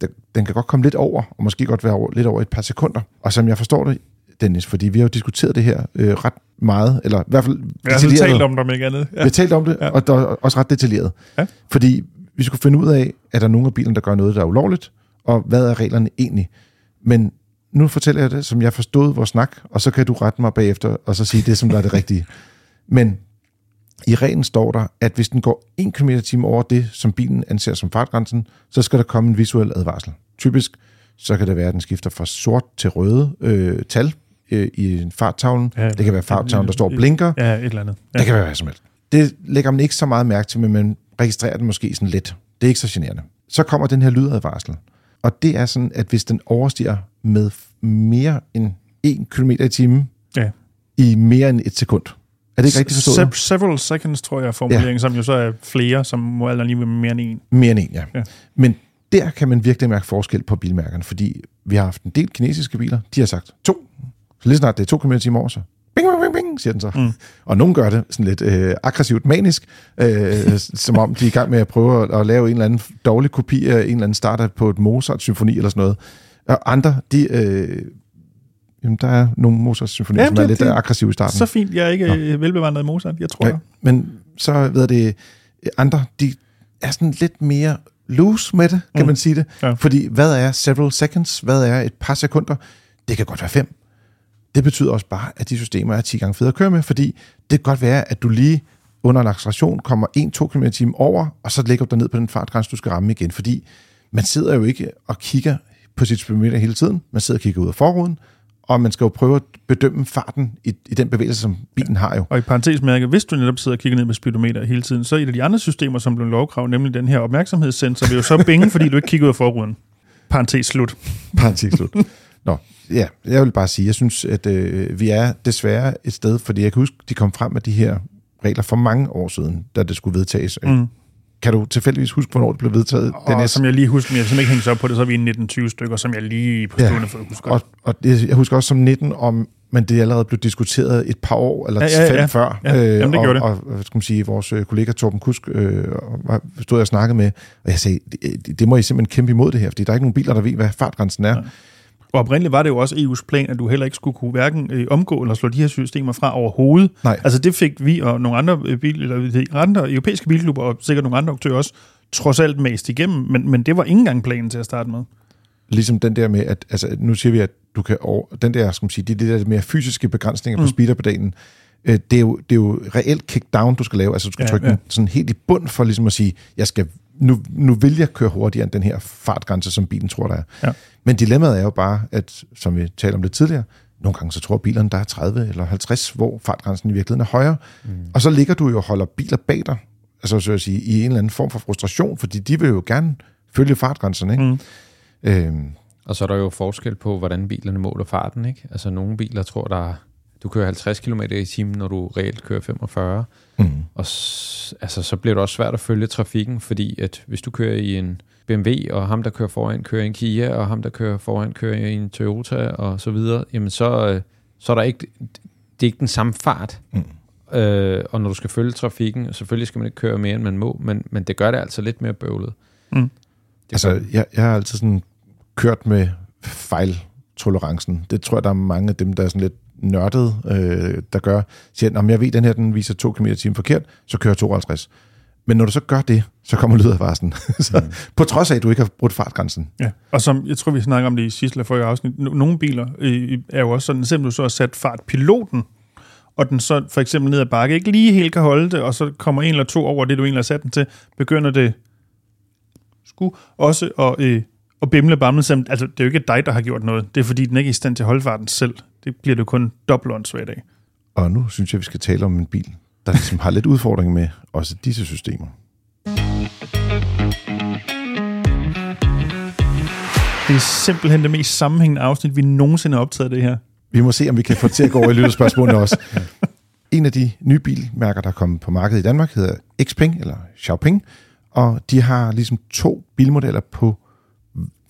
Den, den kan godt komme lidt over, og måske godt være over, lidt over et par sekunder. Og som jeg forstår det, Dennis, fordi vi har jo diskuteret det her øh, ret meget, eller i hvert fald Jeg har altså talt om det, om ikke andet. vi har talt om det, Ja. ja. og der er også ret detaljeret. Ja. Fordi vi skulle finde ud af, er der nogle af bilerne, der gør noget, der er ulovligt, og hvad er reglerne egentlig? Men nu fortæller jeg det, som jeg forstod vores snak, og så kan du rette mig bagefter, og så sige det, som der er det rigtige. Men i reglen står der, at hvis den går 1 km t over det, som bilen anser som fartgrænsen, så skal der komme en visuel advarsel. Typisk så kan det være, at den skifter fra sort til røde øh, tal øh, i farttavlen. Ja, det kan være farttavlen, der står blinker. Ja, et eller andet. Ja. Det kan være hvad som helst. Det lægger man ikke så meget mærke til, men man registrerer det måske sådan lidt. Det er ikke så generende. Så kommer den her lydadvarsel. Og det er sådan, at hvis den overstiger med mere end 1 km i timen Ja. i mere end et sekund. Er det ikke rigtigt forstået? Se- several seconds, tror jeg, er formuleringen, ja. som jo så er flere, som må andet lige være mere end en. Mere end en, ja. Ja. ja. Men der kan man virkelig mærke forskel på bilmærkerne, fordi vi har haft en del kinesiske biler, de har sagt to. Så lige snart det er to km i timen over, så bing, bing, bing, bing, siger den så. Mm. Og nogen gør det sådan lidt øh, aggressivt manisk, øh, som om de er i gang med at prøve at, at lave en eller anden dårlig kopi af en eller anden starter på et Mozart-symfoni eller sådan noget. Og andre, de... Øh, jamen, der er nogle Mozart-symfonier, som er det- lidt det- Så aggressive i starten. fint, jeg er ikke øh, velbevandret i Mozart, jeg tror Ja, jeg. men så ved det, andre, de er sådan lidt mere loose med det, kan mm. man sige det. Ja. Fordi hvad er several seconds? Hvad er et par sekunder? Det kan godt være fem. Det betyder også bare, at de systemer er 10 gange federe at køre med, fordi det kan godt være, at du lige under en acceleration kommer 1-2 km i timen over, og så ligger du dig ned på den fartgrænse, du skal ramme igen. Fordi man sidder jo ikke og kigger på sit speedometer hele tiden. Man sidder og kigger ud af forruden, og man skal jo prøve at bedømme farten i, i den bevægelse, som bilen har jo. Og i parentesmærke, hvis du netop sidder og kigger ned med speedometer hele tiden, så er et af de andre systemer, som blev lovkrav, nemlig den her opmærksomhedssensor, vil jo så binge, fordi du ikke kigger ud af forruden. Parentes slut. Parenthes slut. Nå, ja, jeg vil bare sige, jeg synes, at øh, vi er desværre et sted, fordi jeg kan huske, de kom frem med de her regler for mange år siden, da det skulle vedtages. Mm. Kan du tilfældigvis huske, hvornår det blev vedtaget? Og som jeg lige husker, men jeg simpelthen ikke hænge sig op på det, så er vi i 1920 stykker, som jeg lige på Ja. stående for husker. og, og det, jeg husker også som 19 om, men det allerede blev diskuteret et par år eller Ja, ja, ja, fem ja. før. Ja, jamen, det og, gjorde det. Og, og hvad skal man sige, vores øh, kollega Torben Kusk øh, stod jeg og snakkede med, og jeg sagde, det, det må I simpelthen kæmpe imod det her, fordi der er ikke nogen biler, der ved, hvad fartgrænsen er. Ja. Og oprindeligt var det jo også EU's plan, at du heller ikke skulle kunne hverken øh, omgå eller slå de her systemer fra overhovedet. Nej. Altså det fik vi og nogle andre, øh, bil, eller andre europæiske bilklubber, og sikkert nogle andre aktører også, trods alt mast igennem, men, men det var ikke engang planen til at starte med. Ligesom den der med, at altså, nu siger vi, at du kan over, den der, skal man sige, de, de der mere fysiske begrænsninger mm. på speederpedalen, øh, det, er jo, det er jo reelt kickdown, du skal lave. Altså du skal Ja, trykke ja. den sådan helt i bund for ligesom at sige, jeg skal, nu, nu vil jeg køre hurtigere end den her fartgrænse, som bilen tror, der er. Ja. Men dilemmaet er jo bare, at som vi talte om lidt tidligere, nogle gange så tror bilerne, der er 30 eller 50, hvor fartgrænsen i virkeligheden er højere. Mm. Og så ligger du jo og holder biler bag dig, altså så at sige, i en eller anden form for frustration, fordi de vil jo gerne følge fartgrænserne. Ikke? Mm. Øhm, Og så er der jo forskel på, hvordan bilerne måler farten, ikke? Altså nogle biler tror, der er- du kører 50 km i timen, når du reelt kører 45. mm. Og s- altså, så bliver det også svært at følge trafikken, fordi at hvis du kører i en BMW, og ham, der kører foran, kører i en Kia, og ham, der kører foran, kører i en Toyota, og så videre, jamen så, øh, så er der ikke, det er ikke den samme fart. Mm. Øh, og når du skal følge trafikken, og selvfølgelig skal man ikke køre mere, end man må, men, men det gør det altså lidt mere bøvlet. Mm. Det Altså, jeg, jeg har altid sådan kørt med fejltolerancen. Det tror jeg, der er mange af dem, der er sådan lidt nørdet, øh, der gør. Siger, at jeg ved, at den her den viser 2 km i forkert, så kører jeg 52. Men når du så gør det, så kommer lydadvarslen. [LAUGHS] så, mm. På trods af, at du ikke har brudt fartgrænsen. Ja, og som jeg tror, vi snakker om det i sidste eller forrige afsnit, no- nogle biler øh, er jo også sådan, selvom du så har sat fartpiloten, og den så for eksempel ned ad bakke ikke lige helt kan holde det, og så kommer en eller to over det, du egentlig har sat den til, begynder det sku også at, øh, at bimle bamle, selvom, altså det er jo ikke dig, der har gjort noget, det er fordi, den ikke er i stand til at holde farten selv. Det bliver det kun dobbelt hver dag. Og nu synes jeg, vi skal tale om en bil, der ligesom har lidt udfordring med også disse systemer. Det er simpelthen det mest sammenhængende afsnit, vi nogensinde har optaget det her. Vi må se, om vi kan få det til at gå over i lytterspørgsmålene også. [LAUGHS] En af de nye bilmærker, der er kommet på markedet i Danmark, hedder Xpeng, eller Xiaoping, og de har ligesom to bilmodeller på,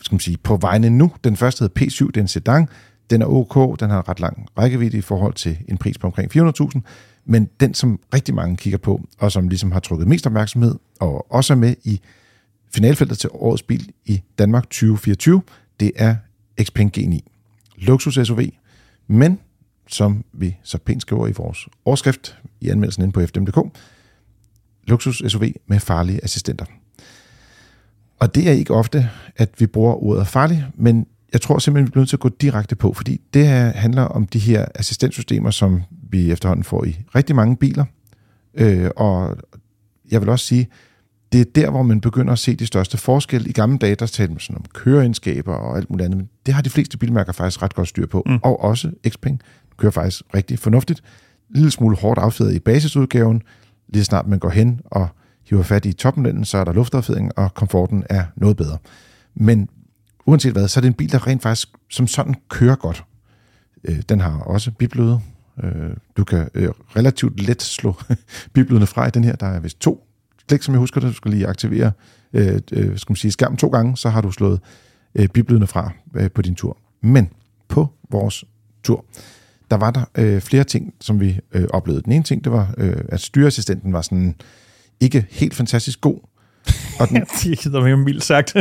skal man sige, på vejene nu. Den første hedder P7, det er en sedan. Den er ok, den har ret lang rækkevidde i forhold til en pris på omkring 400.000, men den, som rigtig mange kigger på, og som ligesom har trukket mest opmærksomhed, og også er med i finalfeltet til årets bil i Danmark 2024, det er Xpeng G9. Luksus SUV, men som vi så pænt skriver i vores overskrift i anmeldelsen inde på fdm.dk, luksus SUV med farlige assistenter. Og det er ikke ofte, at vi bruger ordet farlig, men jeg tror simpelthen, vi bliver nødt til at gå direkte på, fordi det her handler om de her assistentsystemer, som vi efterhånden får i rigtig mange biler. Øh, og jeg vil også sige, det er der, hvor man begynder at se de største forskelle. I gamle dage, der talte man sådan om køreegenskaber og alt muligt andet, men det har de fleste bilmærker faktisk ret godt styr på. Mm. Og også Xpeng kører faktisk rigtig fornuftigt. Lille smule hårdt affedet i basisudgaven. Lige snart man går hen og hiver fat i topmodellen, så er der luftaffedring, og komforten er noget bedre. Men uanset hvad, så er det en bil, der rent faktisk som sådan kører godt. Øh, den har også bibløde. Øh, du kan øh, relativt let slå [LAUGHS] biblødene fra i den her. Der er vist to klik, som jeg husker det. Du skal lige aktivere øh, øh, skal man sige, skærmen to gange, så har du slået øh, biblødene fra øh, på din tur. Men på vores tur, der var der øh, flere ting, som vi øh, oplevede. Den ene ting, det var, øh, at styreassistenten var sådan ikke helt fantastisk god. Og den, [LAUGHS] det hedder mig mildt sagt.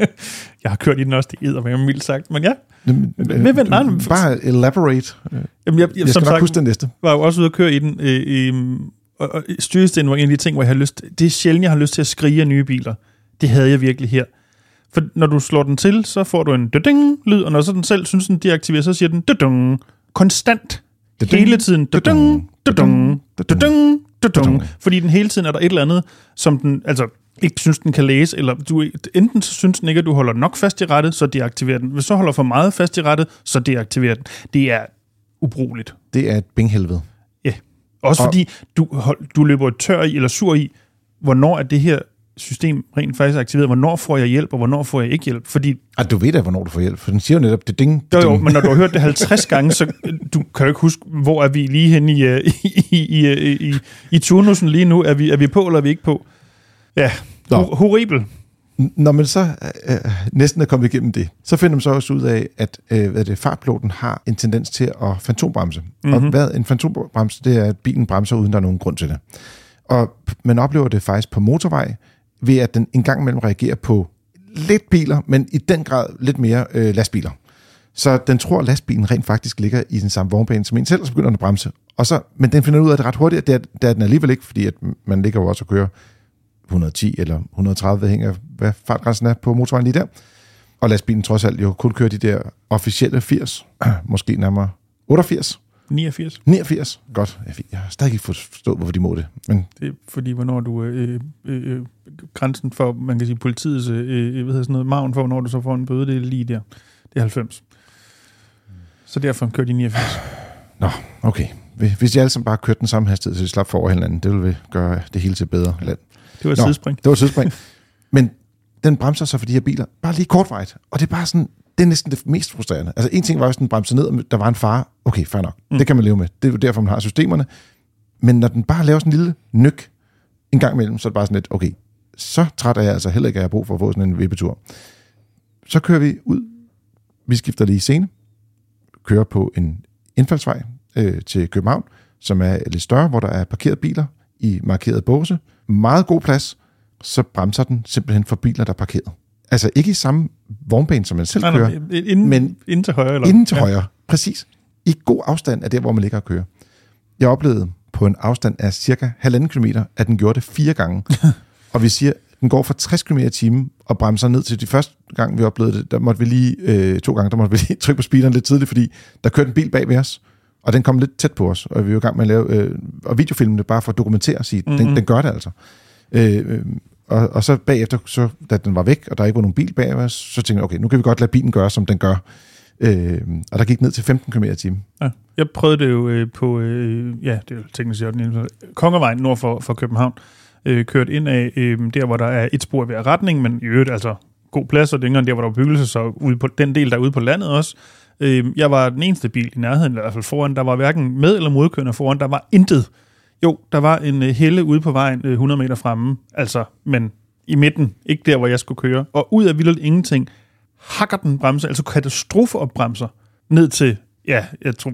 [LAUGHS] jeg har kørt i den også, det hedder mig mildt sagt, men ja. Men, Men- men- nej, men- bare elaborate. Jamen, jeg, jeg, Jeg skal som nok sagt, huske den næste. var jo også ude at køre i den. Øh, øh, og, og styresten var en af de ting, hvor jeg har lyst... Det er sjældent, jeg har lyst til at skrige af nye biler. Det havde jeg virkelig her. For når du slår den til, så får du en døding lyd, og når så den selv synes, den deaktiverer, så siger den dødung. Konstant. Dødung, Hele tiden. Dødung, dødung, dødung, dødung. Fordi den hele tiden er der et eller andet, som den altså ikke synes, den kan læse, eller du, enten så synes den ikke, at du holder nok fast i rettet, så deaktiverer den. Hvis du holder for meget fast i rettet, så deaktiverer den. Det er ubrugeligt. Det er et binghelvede. Ja. Også Og- fordi du, hold, du løber tør i, eller sur i, hvornår er det her system rent faktisk aktiveret, hvornår får jeg hjælp, og hvornår får jeg ikke hjælp. Fordi, Ah, du ved da, hvornår du får hjælp, for den siger jo netop, det ding, det jo, men når du har hørt det [LAUGHS] 50 gange, så du kan jo ikke huske, hvor er vi lige henne i, øh, i, i, i, i, i turnusen lige nu. Er vi, er vi på, eller er vi ikke på? Ja, Nå. Hor- horribel. Når man så øh, næsten er kommet igennem det, så finder man så også ud af, at øh, hvad det, fartpiloten har en tendens til at fantombremse. Mm-hmm. Og hvad en fantombremse, det er, at bilen bremser, uden der er nogen grund til det. Og man oplever det faktisk på motorvej, ved at den en gang imellem reagerer på lidt biler, men i den grad lidt mere øh, lastbiler. Så den tror, at lastbilen rent faktisk ligger i den samme vognbane som en selv, og så begynder den at bremse. Og så, men den finder ud af det ret hurtigt, at det er, det er den alligevel ikke, fordi at man ligger jo også og kører 110 eller 130, hænger af, hvad fartgrænsen er på motorvejen lige der. Og lastbilen trods alt jo kun kører de der officielle 80, [CLEARS THROAT] måske nærmere 88, 89. 89. Godt, jeg, jeg har stadig ikke forstået, hvorfor de må det. Men Det er fordi, hvornår du... Øh, øh, øh, grænsen for, man kan sige, politiets øh, øh, hvad hedder sådan noget, maven for, hvornår du så får en bøde, det er lige der. Det er 90. Så derfor kører de 89. Nå, okay. Hvis de alle sammen bare kørte den samme hastighed, så de slap for over hinanden, det ville gøre det hele til bedre land. Det var et Nå. sidespring. Det var et tidsspring. Men den bremser så for de her biler bare lige kortvejt. Og det er bare sådan, det er næsten det mest frustrerende. Altså en ting var, hvis den bremser ned, og der var en fare. Okay, fair nok. Mm. Det kan man leve med. Det er jo derfor, man har systemerne. Men når den bare laver sådan en lille nyk en gang imellem, så er det bare sådan lidt, okay, så træt er jeg altså heller ikke, at jeg har brug for at få sådan en vippetur. Så kører vi ud. Vi skifter lige scene. Kører på en indfaldsvej øh, til København, som er lidt større, hvor der er parkeret biler i markeret båse. Meget god plads. Så bremser den simpelthen for biler, der er parkeret. Altså ikke i samme vognbane, som man selv Nej, kører. nej, inden, men inden til højre? Eller? Inden til ja. højre. Præcis. I god afstand af der, hvor man ligger og kører. Jeg oplevede på en afstand af cirka halvanden kilometer, at den gjorde det fire gange. [LAUGHS] og vi siger, den går fra 60 km i timen og bremser ned til de første gang, vi oplevede det. Der måtte vi lige, øh, to gange, der måtte vi lige [LAUGHS] trykke på speederen lidt tidligt, fordi der kørte en bil bag ved os, og den kom lidt tæt på os, og vi var i gang med at lave, øh, og videofilme det bare for at dokumentere og sige, mm-hmm. den, den gør det altså. Øh, øh, og, og så bagefter, så, da den var væk, og der ikke var nogen bil bag os, så tænkte jeg, okay, nu kan vi godt lade bilen gøre, som den gør. Øh, og der gik ned til 15 km i timen. Ja. Jeg prøvede det jo øh, på, øh, ja, det er jo teknisk set den Kongevejen nord for, for København. Øh, kørt ind af øh, der, hvor der er et spor ved retning, men i øvrigt altså god plads, og det er der, hvor der var bebyggelse, så ude på den del, der er ude på landet også. Øh, jeg var den eneste bil i nærheden, eller i hvert fald foran. Der var hverken med- eller modkørende foran. Der var intet. Jo, der var en øh, helle ude på vejen øh, 100 meter fremme, altså, men i midten, ikke der, hvor jeg skulle køre. Og ud af vildt ingenting, hakker den bremser, altså katastrofeopbremser, ned til, ja, jeg tror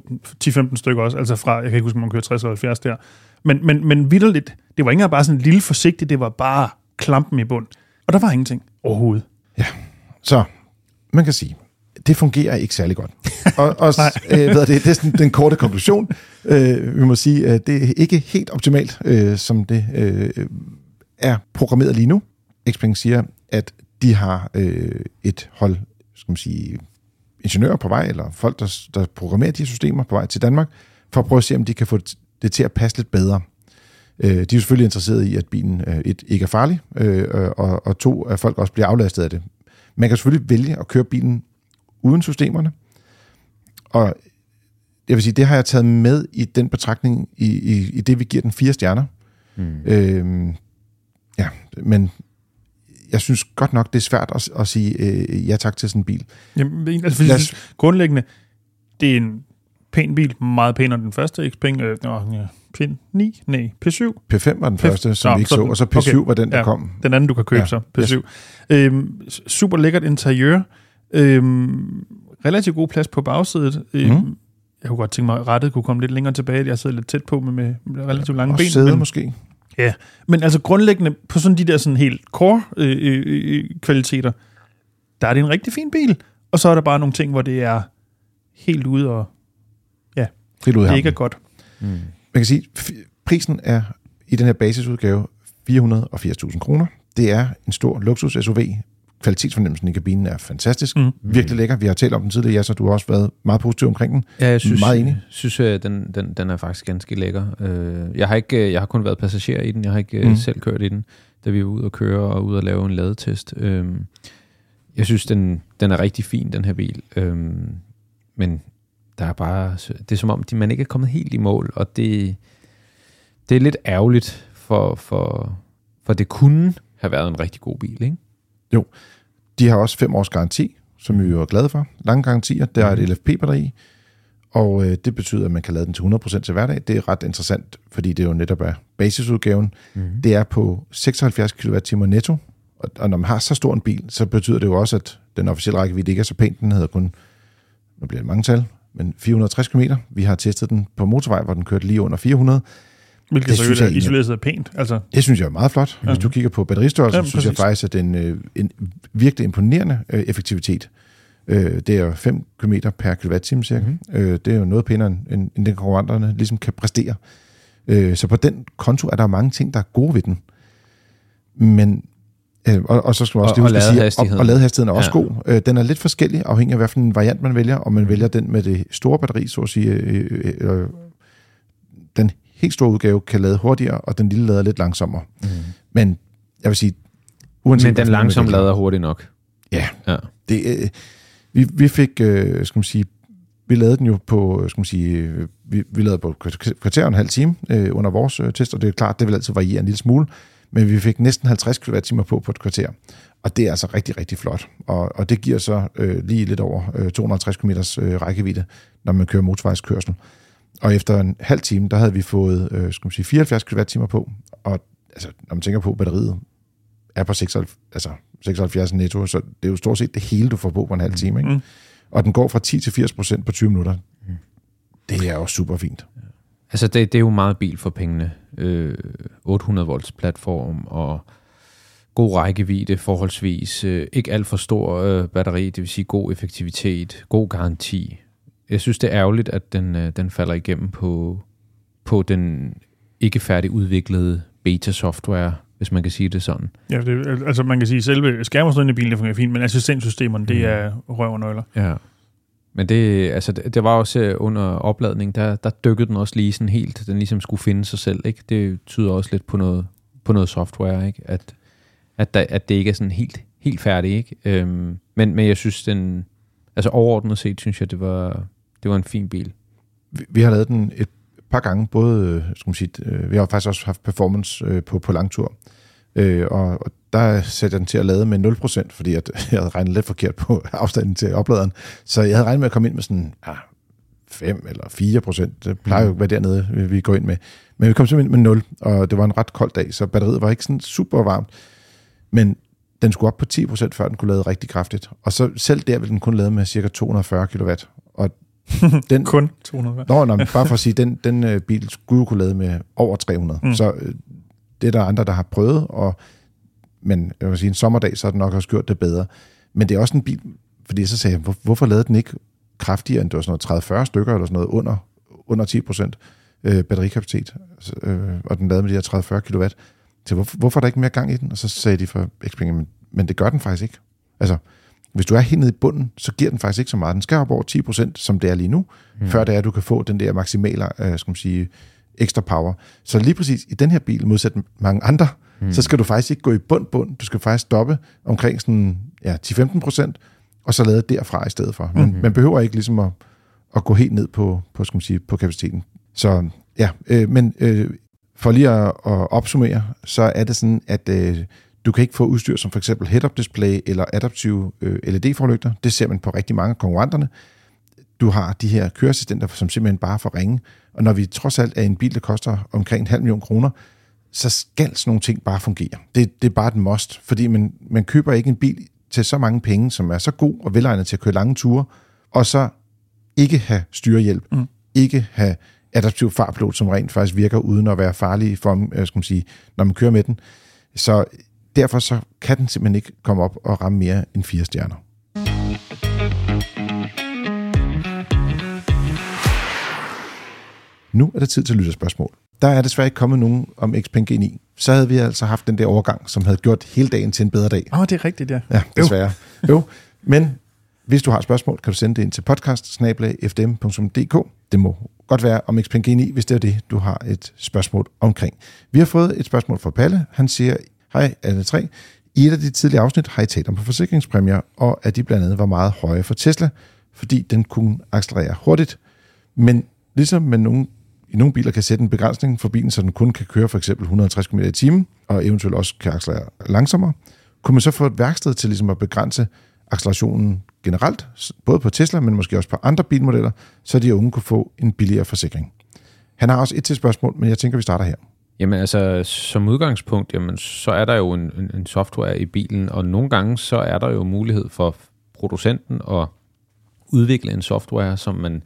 10-15 stykker også, altså fra, jeg kan ikke huske, om man kører 60 eller 70 der. Men, men, men vidderligt, det var ikke engang bare sådan en lille forsigtigt, det var bare klampen i bund. Og der var ingenting overhovedet. Så man kan sige, det fungerer ikke særlig godt. [LAUGHS] Og, og øh, hvad er det, det er sådan den korte konklusion. Øh, vi må sige, at det er ikke helt optimalt, øh, som det øh, er programmeret lige nu. Xpeng siger, at de har øh, et hold, skal man sige, ingeniører på vej, eller folk, der, der programmerer de her systemer på vej til Danmark, for at prøve at se, om de kan få det, til at passe lidt bedre. Øh, de er selvfølgelig interesserede i, at bilen øh, et, ikke er farlig, øh, og, og to, at folk også bliver aflastet af det. Man kan selvfølgelig vælge at køre bilen uden systemerne, og jeg vil sige, det har jeg taget med i den betragtning, i, i, i det vi giver den fire stjerner. Mm. Øh, ja, men jeg synes godt nok, det er svært at, at sige øh, ja tak til sådan en bil. Jamen, altså, Lad os- grundlæggende, det er en pæn bil, meget pænere end den første Xpeng. Øh, nå, ja, Pin 9? Nej, P7. P5 var den P- første, som Nå, vi ikke så så, den- og så P7 okay. var den, der Ja. kom. Den anden, du kan købe Ja, så, P7. Øhm, s- super lækkert interiør. Øhm, relativt god plads på bagsædet. Øhm, Mhm. Jeg kunne godt tænke mig, at rettet kunne komme lidt længere tilbage. Jeg sidder lidt tæt på med, med relativt lange Og ben. sæde men, måske. men altså grundlæggende, på sådan de der sådan helt core øh, øh, øh, kvaliteter, der er det en rigtig fin bil. Og så er der bare nogle ting, hvor det er helt ude, og Helt ud af det ikke er godt. Mm. Man kan sige, prisen er i den her basisudgave 480.000 kroner. Det er en stor luksus SUV. Kvalitetsfornemmelsen i kabinen er fantastisk. Mm. Virkelig lækker. Vi har talt om den tidligere, så du har også været meget positiv omkring den. Ja, jeg synes, Meget enig. synes øh, den, den, den er faktisk ganske lækker. Øh, jeg, har ikke, øh, jeg har kun været passager i den. Jeg har ikke Mm. selv kørt i den, da vi var ude og køre og ude og lave en ladetest. Jeg synes, den, den er rigtig fin, den her bil. Men der er bare, det er som om, man ikke er kommet helt i mål, og det, det er lidt ærgerligt, for, for, for det kunne have været en rigtig god bil, ikke? De har også fem års garanti, som vi jo er glade for. Lange garantier. Der er et LFP-batteri, og øh, det betyder, at man kan lade den til 100% til hverdag. Det er ret interessant, fordi det jo netop er basisudgaven. Mm. Det er på 76 kWh netto, og, og når man har så stor en bil, så betyder det jo også, at den officielle rækkevidde ikke er så pænt. Den hedder kun, nu bliver det mange tal, men 460 km. Vi har testet den på motorvej, hvor den kørte lige under 400. Hvilket Det så synes er jeg egentlig- isoleret er pænt. Altså, Det synes jeg er meget flot. Hvis Ja. du kigger på batteristørrelsen, Jamen, synes jeg faktisk, at det er en, øh, en virkelig imponerende øh, effektivitet. Øh, Det er jo 5 km per kWh cirka. Mhm. Øh, Det er jo noget pænere, end- end den konkurrenterne ligesom kan præstere. Øh, Så på den konto er der mange ting, der er gode ved den. Men, øh, og, og så skal man også Og- lige og huske at sige, og, og ladehastigheden er også Ja. god. Øh, Den er lidt forskellig, afhængig af, hvilken variant man vælger. Om man vælger den med det store batteri, så at sige, øh, øh, øh, den helt store udgave kan lade hurtigere, og den lille lader lidt langsommere. Mm. Men jeg vil sige, uanset Men den langsomme lader hurtigt nok. Ja. ja. Det, øh, vi, vi fik, øh, skal man sige, vi lavede den jo på, øh, skal man sige, øh, vi, vi lavede på kvarter og en halv time øh, under vores øh, test, og det er klart, det vil altid variere en lille smule, men vi fik næsten 50 kWh på på et kvarter, og det er altså rigtig, rigtig flot, og, og det giver så øh, lige lidt over øh, 250 km øh, rækkevidde, når man kører motorvejskørsel. Og efter en halv time, der havde vi fået, øh, skal man sige, 74 kWh på, og altså, når man tænker på, at batteriet er på 76, altså 76 netto, så det er jo stort set det hele, du får på på en halv time. Ikke? Mm. Og den går fra 10 til 80 procent på 20 minutter. Det er jo super fint. Altså, det, det er jo meget bil for pengene. Øh, 800 volts platform og god rækkevidde forholdsvis. Øh, ikke alt for stor øh, batteri, det vil sige god effektivitet, god garanti. Jeg synes, det er ærgerligt, at den, øh, den falder igennem på, på den ikke færdig udviklede beta-software, hvis man kan sige det sådan. ja, det, altså man kan sige, at selve skærmudstyret i bilen det fungerer fint, men assistenssystemerne, det Mm. er røv og nøgler. Ja. Men det, altså, det, det var også øh, under opladning, der, der dykkede den også lige sådan helt, den ligesom skulle finde sig selv, ikke? Det tyder også lidt på noget, på noget software, ikke? At, at, der, at det ikke er sådan helt, helt færdigt, ikke? Øhm, men, men jeg synes, den, altså overordnet set, synes jeg, det var, det var en fin bil. Vi, vi har lavet den et par gange, både, øh, skal man sige, øh, vi har faktisk også haft performance øh, på, på langtur. Øh, og, og der satte jeg den til at lade med 0%, fordi at, [LAUGHS] jeg havde regnet lidt forkert på afstanden til opladeren. Så jeg havde regnet med at komme ind med sådan ah, 5 eller 4 procent. Det plejer jo at være dernede, vi- går ind med. Men vi kom simpelthen ind med 0, og det var en ret kold dag, så batteriet var ikke sådan super varmt. Men den skulle op på 10 procent, før den kunne lade rigtig kraftigt. Og så selv der ville den kun lade med cirka 240 kW. Og [LAUGHS] den, Kun 200 watt. Nå, nå, men bare for at sige, den, den øh, bil skulle jo kunne lade med over 300. Mm. Så øh, det er der andre, der har prøvet, og, men jeg vil sige, en sommerdag, så har den nok også gjort det bedre. Men det er også en bil, fordi så sagde jeg, hvor, hvorfor lavede den ikke kraftigere end det var sådan noget 30-40 stykker, eller sådan noget under, under 10 procent øh, batterikapacitet, altså, øh, og den lavede med de her 30-40 kW. Så hvorfor, hvorfor er der ikke mere gang i den? Og så sagde de for men, men det gør den faktisk ikke. Altså, hvis du er helt nede i bunden, så giver den faktisk ikke så meget. Den skal op over 10 procent, som det er lige nu, mm. før det er, at du kan få den der maksimale, øh, skal man sige, ekstra power. Så lige præcis i den her bil, modsat mange andre, mm. så skal du faktisk ikke gå i bund bund. Du skal faktisk stoppe omkring sådan, ja, 10-15 procent, og så lade derfra i stedet for. Men mm-hmm. man behøver ikke ligesom at, at gå helt ned på, på, skal man sige, på kapaciteten. Så ja, øh, men øh, for lige at, at opsummere, så er det sådan, at øh, du kan ikke få udstyr som for eksempel head-up display eller adaptive øh, LED-forlygter. Det ser man på rigtig mange af konkurrenterne. du har de her køreassistenter, som simpelthen bare får ringe. Og når vi trods alt er en bil, der koster omkring en halv million kroner, så skal sådan nogle ting bare fungere. Det, det er bare et must, fordi man, man køber ikke en bil til så mange penge, som er så god og velegnet til at køre lange ture, og så ikke have styrehjælp, mm. ikke have adaptiv fartpilot, som rent faktisk virker uden at være farlig for, øh, skal man sige, når man kører med den. Så derfor så kan den simpelthen ikke komme op og ramme mere end fire stjerner. Nu er det tid til lytterspørgsmål. Der er desværre ikke kommet nogen om Xpeng G9. Så havde vi altså haft den der overgang, som havde gjort hele dagen til en bedre dag. Åh, oh, det er rigtigt, ja. Ja, desværre. Jo. jo. Men hvis du har spørgsmål, kan du sende det ind til podcast Det må godt være om Xpeng G9, hvis det er det, du har et spørgsmål omkring. Vi har fået et spørgsmål fra Palle. Han siger, hej alle tre. I et af de tidlige afsnit har I talt om forsikringspræmier, og at de blandt andet var meget høje for Tesla, fordi den kunne accelerere hurtigt. Men ligesom med nogle i nogle biler kan sætte en begrænsning for bilen, så den kun kan køre for eksempel 150 km i timen, og eventuelt også kan accelerere langsommere. Kunne man så få et værksted til ligesom at begrænse accelerationen generelt, både på Tesla, men måske også på andre bilmodeller, så de unge kunne få en billigere forsikring. Han har også et til spørgsmål, men jeg tænker, vi starter her. Jamen altså, som udgangspunkt, jamen, så er der jo en, en, en software i bilen, og nogle gange så er der jo mulighed for producenten at udvikle en software, som man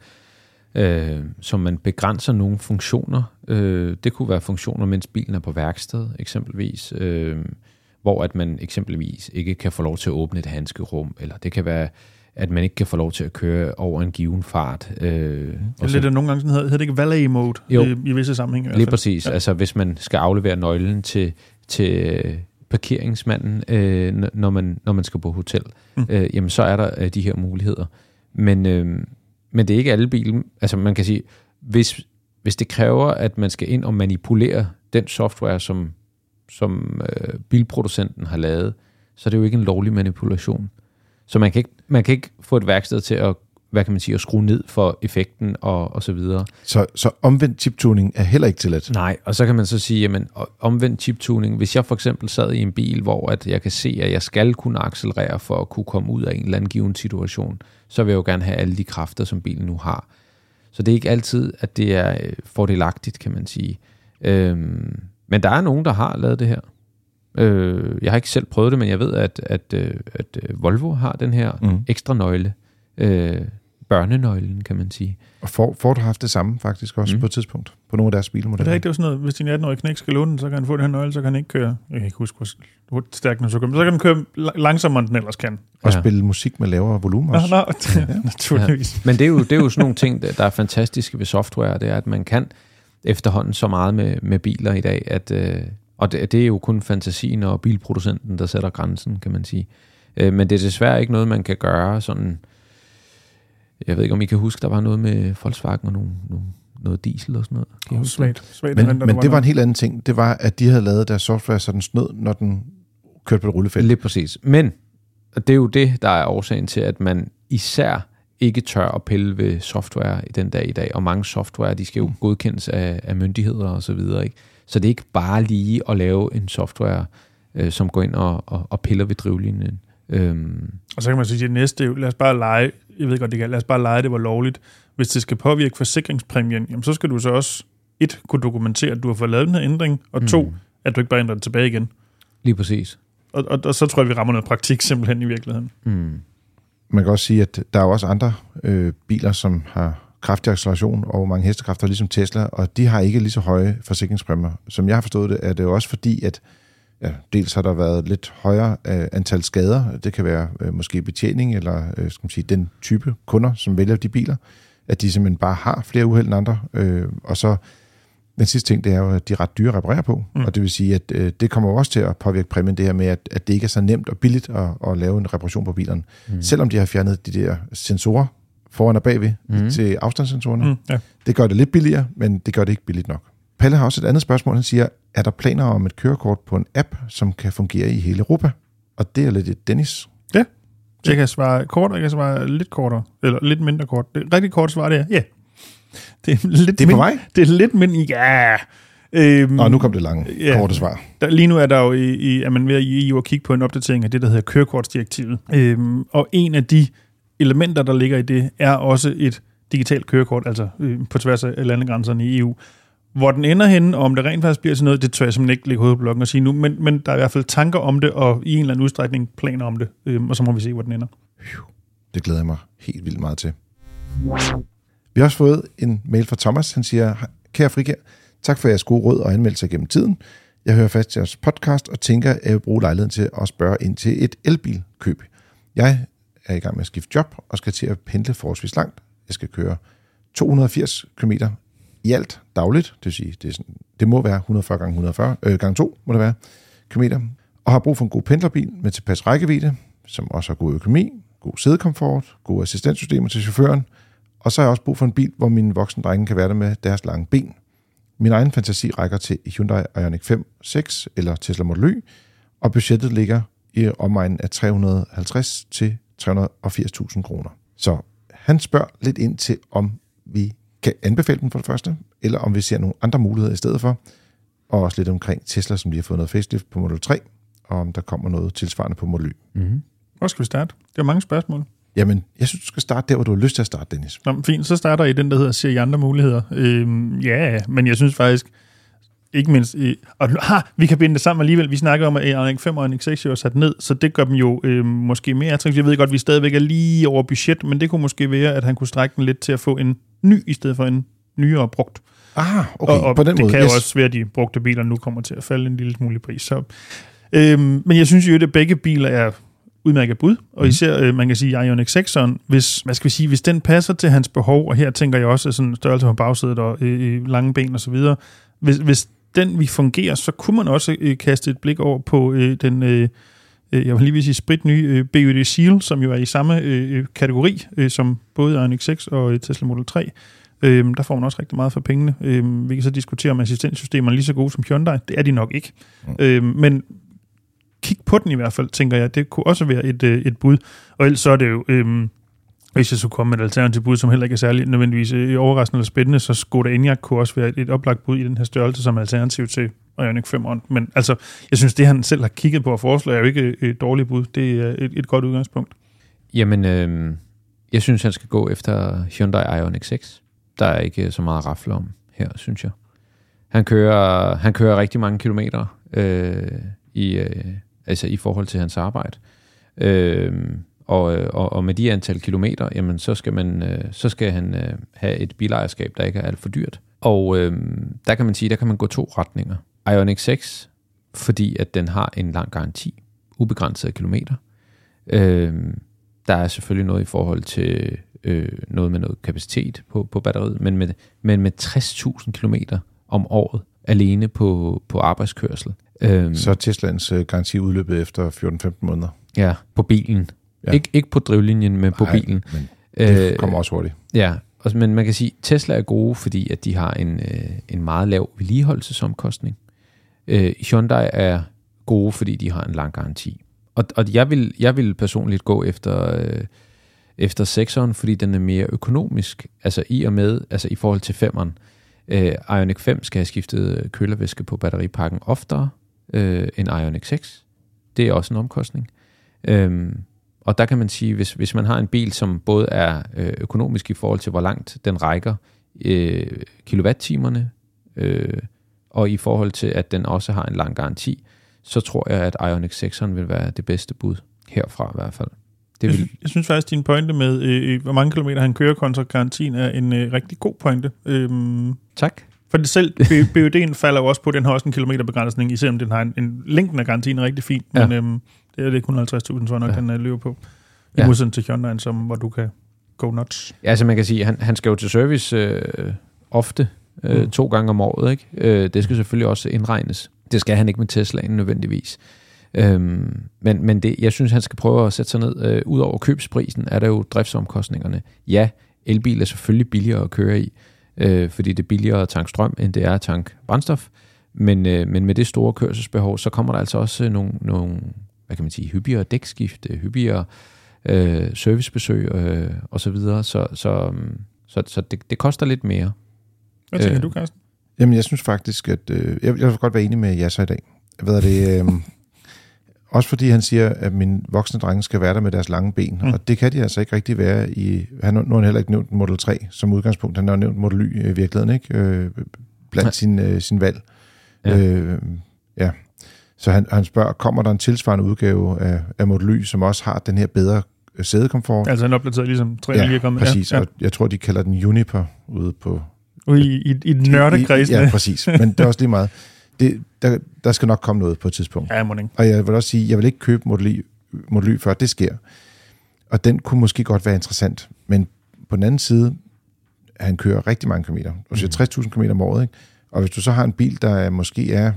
øh, som man begrænser nogle funktioner. Øh, det kunne være funktioner, mens bilen er på værksted, eksempelvis, øh, hvor at man eksempelvis ikke kan få lov til at åbne et handskerum, eller det kan være, at man ikke kan få lov til at køre over en given fart. Øh, og lidt af nogle gange sådan hedder, hedder det ikke valet mode jo, i, i visse sammenhænge. Lige præcis. Ja. Altså hvis man skal aflevere nøglen til, til parkeringsmanden, øh, når, man, når man skal på hotel, mm. øh, jamen så er der øh, de her muligheder. Men, øh, men det er ikke alle biler. Altså man kan sige, hvis, hvis det kræver, at man skal ind og manipulere den software, som, som øh, bilproducenten har lavet, så er det jo ikke en lovlig manipulation. Så man kan ikke, man kan ikke få et værksted til at hvad kan man sige, at skrue ned for effekten og, og så videre. Så, så omvendt chiptuning er heller ikke tilladt? Nej, og så kan man så sige, jamen omvendt chiptuning, hvis jeg for eksempel sad i en bil, hvor at jeg kan se, at jeg skal kunne accelerere for at kunne komme ud af en eller anden given situation, så vil jeg jo gerne have alle de kræfter, som bilen nu har. Så det er ikke altid, at det er øh, fordelagtigt, kan man sige. Øhm, men der er nogen, der har lavet det her. Øh, jeg har ikke selv prøvet det, men jeg ved, at, at, at, at Volvo har den her mm. ekstra nøgle, øh, børnenøglen, kan man sige. Og Ford, Ford har haft det samme faktisk også mm. på et tidspunkt, på nogle af deres bilmodeller. Er det ikke det sådan noget, hvis din 18-årige knæk skal låne den, så kan han få den her nøgle, så kan han ikke køre, jeg kan ikke huske, hvor stærk den så kan, så kan den køre langsommere, end den ellers kan. Og ja. spille musik med lavere volumen også. Nå, nå, [LAUGHS] ja. naturligvis. Ja. Men det er, jo, det er jo sådan nogle ting, der er fantastiske ved software, det er, at man kan efterhånden så meget med, med biler i dag, at, øh, og det, det er jo kun fantasien og bilproducenten, der sætter grænsen, kan man sige. Øh, men det er desværre ikke noget, man kan gøre sådan jeg ved ikke, om I kan huske, der var noget med Volkswagen og nogle, nogle, noget diesel og sådan noget. Kan oh, svagt. svagt men, men det var en helt anden ting. Det var, at de havde lavet deres software, så den snød, når den kørte på et rullefelt. Lige præcis. Men det er jo det, der er årsagen til, at man især ikke tør at pille ved software i den dag i dag. Og mange software, de skal jo mm. godkendes af, af myndigheder og så videre. Ikke? Så det er ikke bare lige at lave en software, øh, som går ind og, og, og piller ved drivlinjen. Øhm. Og så kan man sige, at det næste, lad os bare lege, jeg ved godt, det kan, lad os bare lege, det var lovligt. Hvis det skal påvirke forsikringspræmien, jamen så skal du så også, et, kunne dokumentere, at du har fået lavet den her ændring, og to, mm. at du ikke bare ændrer den tilbage igen. Lige præcis. Og, og, og så tror jeg, vi rammer noget praktik simpelthen i virkeligheden. Mm. Man kan også sige, at der er også andre øh, biler, som har kraftig acceleration og mange hestekræfter, ligesom Tesla, og de har ikke lige så høje forsikringspræmier. Som jeg har forstået det, er det jo også fordi, at ja, dels har der været lidt højere øh, antal skader. Det kan være øh, måske betjening eller øh, skal man sige, den type kunder, som vælger de biler, at de simpelthen bare har flere uheld end andre. Øh, og så den sidste ting, det er jo, at de er ret dyre at reparere på. Mm. Og det vil sige, at øh, det kommer også til at påvirke præmien, det her med, at, at det ikke er så nemt og billigt at, at lave en reparation på bilerne. Mm. Selvom de har fjernet de der sensorer foran og bagved mm. til afstandssensorerne. Mm, ja. Det gør det lidt billigere, men det gør det ikke billigt nok. Palle har også et andet spørgsmål. Han siger, er der planer om et kørekort på en app, som kan fungere i hele Europa? Og det er lidt et Dennis. Ja, jeg kan svare kort, og jeg kan svare lidt kortere, eller lidt mindre kort. Det rigtig kort svar, det er ja. [LAUGHS] Det er, lidt det er på mig? Det er lidt mindre, ja. Øhm, Nå, nu kom det lange, ja, korte svar. Der, lige nu er der jo i, i, er man ved at, i EU at kigge på en opdatering af det, der hedder kørekortsdirektivet. Øhm, og en af de elementer, der ligger i det, er også et digitalt kørekort, altså øh, på tværs af landegrænserne i EU. Hvor den ender henne, og om det rent faktisk bliver til noget, det tør jeg simpelthen ikke lægge hovedet på blokken og sige nu, men, men der er i hvert fald tanker om det, og i en eller anden udstrækning planer om det, øh, og så må vi se, hvor den ender. Det glæder jeg mig helt vildt meget til. Vi har også fået en mail fra Thomas. Han siger, kære frikær, tak for jeres gode råd og anmeldelser gennem tiden. Jeg hører fast jeres podcast og tænker, at jeg vil bruge lejligheden til at spørge ind til et elbilkøb. Jeg er i gang med at skifte job og skal til at pendle forholdsvis langt. Jeg skal køre 280 km i alt dagligt, det vil sige, det, er sådan, det må være 140 gange 140, øh, gange 2 må det være, kilometer, og har brug for en god pendlerbil med tilpas rækkevidde, som også har god økonomi, god sædekomfort, gode assistenssystemer til chaufføren, og så har jeg også brug for en bil, hvor mine voksne drenge kan være der med deres lange ben. Min egen fantasi rækker til Hyundai Ioniq 5, 6 eller Tesla Model Y, og budgettet ligger i omegnen af 350 til 380.000 kroner. Så han spørger lidt ind til, om vi kan anbefale den for det første, eller om vi ser nogle andre muligheder i stedet for, og også lidt omkring Tesla, som lige har fået noget facelift på Model 3, og om der kommer noget tilsvarende på Model Y. Mm-hmm. Hvor skal vi starte? Det er mange spørgsmål. Jamen, jeg synes, du skal starte der, hvor du har lyst til at starte, Dennis. Nå, fint, så starter I den, der hedder Ser I andre muligheder? Øhm, ja, men jeg synes faktisk, ikke mindst, øh, og ha, vi kan binde det sammen alligevel. Vi snakker om, at Ioniq 5 og Ioniq 6 er sat ned, så det gør dem jo øh, måske mere attraktivt. Jeg ved godt, at vi stadigvæk er lige over budget, men det kunne måske være, at han kunne strække den lidt til at få en ny, i stedet for en nyere brugt. Ah, okay, og, og på den det måde. kan jo også være, at de brugte biler nu kommer til at falde en lille smule i pris. Så, øhm, men jeg synes jo, at begge biler er udmærket bud, og især, øh, man kan sige, Ioniq 6'eren, hvis, hvad skal vi sige, hvis den passer til hans behov, og her tænker jeg også sådan størrelse på bagsædet og øh, lange ben og så videre, hvis, hvis den vi fungerer, så kunne man også øh, kaste et blik over på øh, den, øh, jeg vil lige vil sige sprit nye øh, BUD Seal, som jo er i samme øh, kategori øh, som både Ioniq 6 og øh, Tesla Model 3. Øh, der får man også rigtig meget for pengene. Øh, vi kan så diskutere, om assistenssystemerne er lige så gode som Hyundai. Det er de nok ikke. Mm. Øh, men kig på den i hvert fald, tænker jeg. Det kunne også være et, øh, et bud. Og ellers så er det jo... Øh, hvis jeg skulle komme med et alternativt bud, som heller ikke er særlig nødvendigvis øh, overraskende eller spændende, så Skoda Enyaq kunne også være et, et oplagt bud i den her størrelse som alternativ til Ioniq 5 Men altså, jeg synes, det han selv har kigget på og foreslår, er jo ikke øh, et dårligt bud. Det er øh, et, et godt udgangspunkt. Jamen, øh, jeg synes, han skal gå efter Hyundai Ioniq 6. Der er ikke så meget at rafle om her, synes jeg. Han kører, han kører rigtig mange kilometer øh, i, øh, altså i forhold til hans arbejde. Øh, og, og, og med de antal kilometer, jamen, så skal, man, øh, så skal han øh, have et bilejerskab, der ikke er alt for dyrt. Og øh, der kan man sige, der kan man gå to retninger. Ioniq 6, fordi at den har en lang garanti, ubegrænset kilometer. Øh, der er selvfølgelig noget i forhold til øh, noget med noget kapacitet på, på batteriet, men med, men med 60.000 kilometer om året alene på, på arbejdskørsel. Øh, så er Teslans øh, garanti udløbet efter 14-15 måneder? Ja, på bilen. Ja. Ik- ikke på drivlinjen, men på Ej, bilen. Men det kommer også hurtigt. Ja, og, men man kan sige, at Tesla er gode, fordi at de har en, øh, en meget lav vedligeholdelsesomkostning. Øh, Hyundai er gode, fordi de har en lang garanti. Og, og jeg, vil, jeg vil personligt gå efter, øh, efter 6'eren, fordi den er mere økonomisk. Altså i og med, altså i forhold til 5'eren. Øh, Ioniq 5 skal have skiftet kølervæske på batteripakken oftere øh, end Ioniq 6. Det er også en omkostning. Øh, og der kan man sige, hvis, hvis man har en bil, som både er øh, økonomisk i forhold til, hvor langt den rækker øh, kilowattimerne, øh, og i forhold til, at den også har en lang garanti, så tror jeg, at Ioniq 6'eren vil være det bedste bud herfra i hvert fald. Det vil... jeg, synes, jeg synes faktisk, din pointe med, øh, hvor mange kilometer han kører kontra garantien, er en øh, rigtig god pointe. Øhm, tak. For det selv, BUD'en falder jo også på, den har også en kilometerbegrænsning, især om den har en, en længden af garantien er rigtig fin, men ja. øhm, det er det 150.000, så nok ja. den uh, løber på. I ja. modsætning til Hyundai, som, hvor du kan go nuts. Ja, altså man kan sige, han, han skal jo til service øh, ofte, øh, mm. to gange om året. Ikke? Øh, det skal selvfølgelig også indregnes. Det skal han ikke med Teslaen nødvendigvis. Øhm, men men det, jeg synes, han skal prøve at sætte sig ned. Øh, Udover købsprisen er der jo driftsomkostningerne. Ja, elbil er selvfølgelig billigere at køre i, øh, fordi det er billigere at tanke strøm, end det er at tanke brændstof. Men, øh, men med det store kørselsbehov, så kommer der altså også nogle, nogle hvad kan man sige, hyppigere dækskift, hyppigere øh, servicebesøg øh, og så videre. Så, så, så, så det, det koster lidt mere. Hvad tænker øh, du, Carsten? Jamen, jeg synes faktisk, at øh, jeg, jeg vil godt være enig med så i dag. Hvad er det? Øh, [LAUGHS] også fordi han siger, at mine voksne drenge skal være der med deres lange ben, mm. og det kan de altså ikke rigtig være i... Han, nu har han heller ikke nævnt Model 3 som udgangspunkt, han har nævnt Model Y i virkeligheden, ikke? Øh, blandt sin, øh, sin valg. Ja. Øh, ja. Så han, han spørger, kommer der en tilsvarende udgave af, af Model Y, som også har den her bedre sædekomfort? Altså en opdateret ligesom 3 ja, er kommet. præcis. Ja. Og jeg tror, de kalder den Juniper ude på... Ude i, i, i nørdekredsen. Ja, præcis. Men det er også lige meget. Det, der, der skal nok komme noget på et tidspunkt. Ja, må Og jeg vil også sige, jeg vil ikke købe Model Y, Model y før det sker. Og den kunne måske godt være interessant. Men på den anden side, han kører rigtig mange kilometer. Og så 60.000 km om året. Ikke? Og hvis du så har en bil, der måske er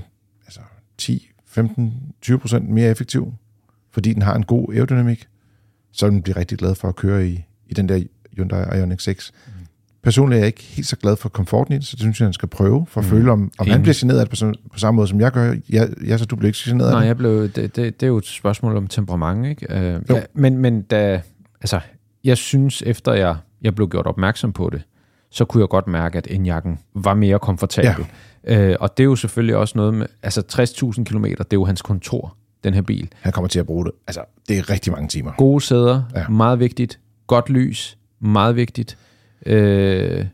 altså 10, 15, 20 procent mere effektiv, fordi den har en god aerodynamik, så vil den blive rigtig glad for at køre i, i den der Hyundai Ioniq 6. Mm. Personligt er jeg ikke helt så glad for komforten i det, så det synes jeg, han skal prøve, for at mm. føle, om, om han bliver generet af det på, på samme måde, som jeg gør. Jeg, jeg så du bliver ikke generet Nej, af det? jeg blev, det, det, det er jo et spørgsmål om temperament, ikke? Uh, ja, men, men da, altså, jeg synes, efter jeg, jeg blev gjort opmærksom på det, så kunne jeg godt mærke, at indjakken var mere komfortabel. Ja. Uh, og det er jo selvfølgelig også noget med, altså 60.000 km, det er jo hans kontor, den her bil. Han kommer til at bruge det. Altså, det er rigtig mange timer. Gode sæder, ja. meget vigtigt. Godt lys, meget vigtigt. Øh,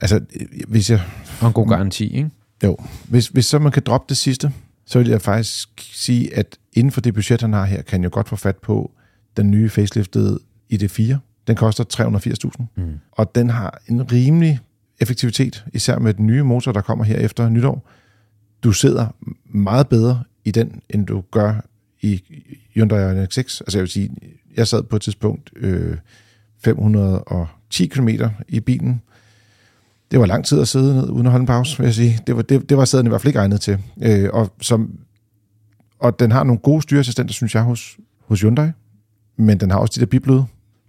altså, hvis jeg... Og en god garanti, ikke? Jo. Hvis, hvis så man kan droppe det sidste, så vil jeg faktisk sige, at inden for det budget, han har her, kan jeg jo godt få fat på den nye faceliftede ID4. Den koster 380.000, mm. og den har en rimelig effektivitet, især med den nye motor, der kommer her efter nytår. Du sidder meget bedre i den, end du gør i Hyundai Ioniq 6. Altså jeg vil sige, jeg sad på et tidspunkt øh, 510 km i bilen. Det var lang tid at sidde ned uden at holde en pause, vil jeg sige. Det var, det, det var sæden i hvert fald ikke egnet til. Øh, og, som, og den har nogle gode styreassistenter, synes jeg, hos, hos Hyundai. Men den har også de der biblyde.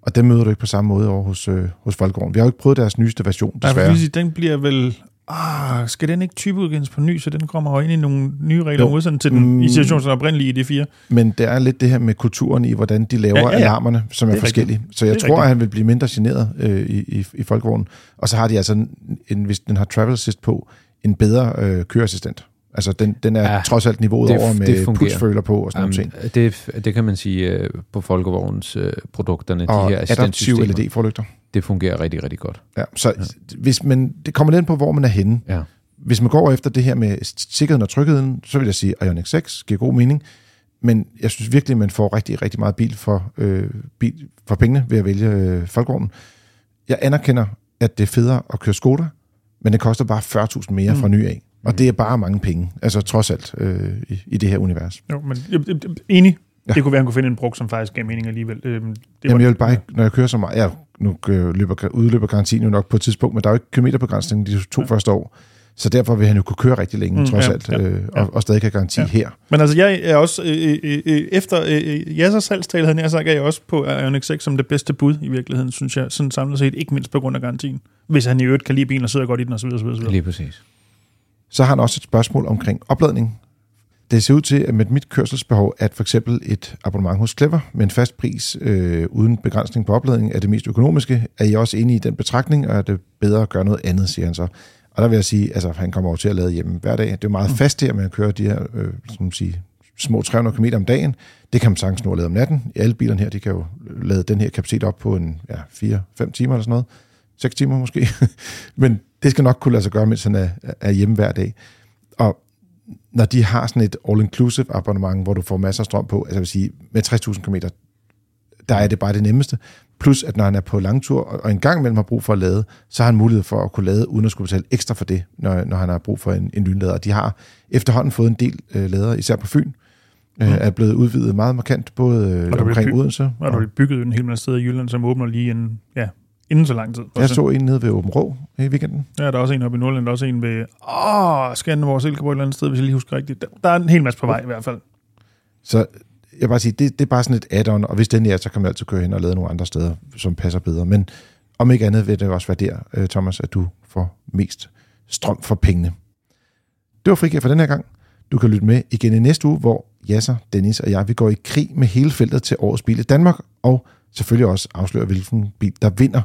Og dem møder du ikke på samme måde over hos, øh, hos Folkevogn. Vi har jo ikke prøvet deres nyeste version, desværre. Nej, den bliver vel ah, skal den ikke typeudgives på ny, så den kommer jo ind i nogle nye regler modsat til den mm, i situationen oprindelige i D4? Men det er lidt det her med kulturen i, hvordan de laver ja, ja, ja. alarmerne, som er, er forskellige. Rigtigt. Så jeg tror, rigtigt. at han vil blive mindre generet øh, i, i, i folkevognen. Og så har de altså, en, hvis den har travel assist på, en bedre øh, køreassistent. Altså, den, den er ja, trods alt niveauet det, over med pulsføler på og sådan um, noget ting. Det, det kan man sige uh, på Folkevognens uh, produkterne. Og de her adaptive LED-forlygter. Det fungerer rigtig, rigtig godt. Ja, så ja. hvis man, det kommer lidt på, hvor man er henne. Ja. Hvis man går efter det her med sikkerheden og trygheden, så vil jeg sige, at Ioniq 6 giver god mening. Men jeg synes virkelig, at man får rigtig, rigtig meget bil for, øh, bil for pengene ved at vælge øh, Folkevognen. Jeg anerkender, at det er federe at køre Skoda, men det koster bare 40.000 mere mm. fra ny af. Og det er bare mange penge, altså trods alt, øh, i, i det her univers. Jo, men jeg, jeg, enig. Ja. Det kunne være, at han kunne finde en brug, som faktisk gav mening alligevel. Øh, det Jamen, jeg vil bare ikke, når jeg kører så meget, ja, nu øh, løber, udløber garantien jo nok på et tidspunkt, men der er jo ikke kilometerbegrænsning de to ja. første år. Så derfor vil han jo kunne køre rigtig længe, mm, trods ja, alt, ja, øh, ja. Og, og stadig have garanti ja. her. Men altså, jeg er også, øh, øh, øh efter øh, Jassers salgstale, havde jeg sagt, er jeg også på Ioniq 6 som det bedste bud i virkeligheden, synes jeg, sådan samlet set, ikke mindst på grund af garantien. Hvis han i øvrigt kan lide bilen og sidder godt i den, osv. osv., osv. Lige præcis. Så har han også et spørgsmål omkring opladning. Det ser ud til, at med mit kørselsbehov, at for eksempel et abonnement hos Clever med en fast pris øh, uden begrænsning på opladning er det mest økonomiske. Er I også enige i den betragtning, og er det bedre at gøre noget andet, siger han så. Og der vil jeg sige, altså han kommer over til at lade hjemme hver dag. Det er meget mm. fast her med at køre de her øh, som sige, små 300 km om dagen. Det kan man sagtens nå at lade om natten. Alle bilerne her, de kan jo lade den her kapacitet op på en ja, 4-5 timer eller sådan noget. 6 timer måske. [LAUGHS] Men det skal nok kunne lade sig gøre, mens han er, er hjemme hver dag. Og når de har sådan et all-inclusive abonnement, hvor du får masser af strøm på, altså jeg vil sige, med 60.000 km, der er det bare det nemmeste. Plus, at når han er på langtur, og en gang imellem har brug for at lade, så har han mulighed for at kunne lade, uden at skulle betale ekstra for det, når, når han har brug for en, en lynlader. De har efterhånden fået en del øh, lader, især på Fyn, øh, mm. er blevet udvidet meget markant, både øh, omkring by- Odense. Og der er bygget en hel masse steder i Jylland, som åbner lige en, ja, inden så lang tid. Jeg så en nede ved Åben Rå i weekenden. Ja, der er også en oppe i Nordland, der er også en ved åh, Skanderborg Silkeborg et eller andet sted, hvis jeg lige husker rigtigt. Der er en hel masse på vej i hvert fald. Så jeg bare sige, det, det er bare sådan et add-on, og hvis den er, så kan man altid køre hen og lade nogle andre steder, som passer bedre. Men om ikke andet vil det også være der, øh, Thomas, at du får mest strøm for pengene. Det var frikær for den her gang. Du kan lytte med igen i næste uge, hvor Jasser, Dennis og jeg, vi går i krig med hele feltet til årets bil i Danmark, og selvfølgelig også afsløre, hvilken bil der vinder.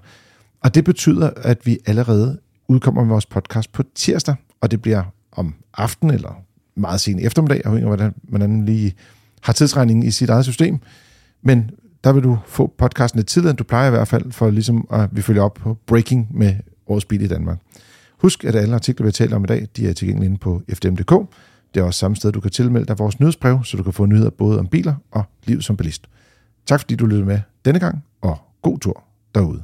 Og det betyder, at vi allerede udkommer med vores podcast på tirsdag, og det bliver om aften eller meget sen eftermiddag, afhængig af hvordan man lige har tidsregningen i sit eget system, men der vil du få podcasten lidt tidligere, end du plejer i hvert fald, for ligesom at vi følger op på breaking med årets bil i Danmark. Husk, at alle artikler, vi taler om i dag, de er tilgængelige inde på fdm.dk. Det er også samme sted, du kan tilmelde dig vores nyhedsbrev, så du kan få nyheder både om biler og liv som bilist. Tak fordi du lyttede med denne gang, og god tur derude.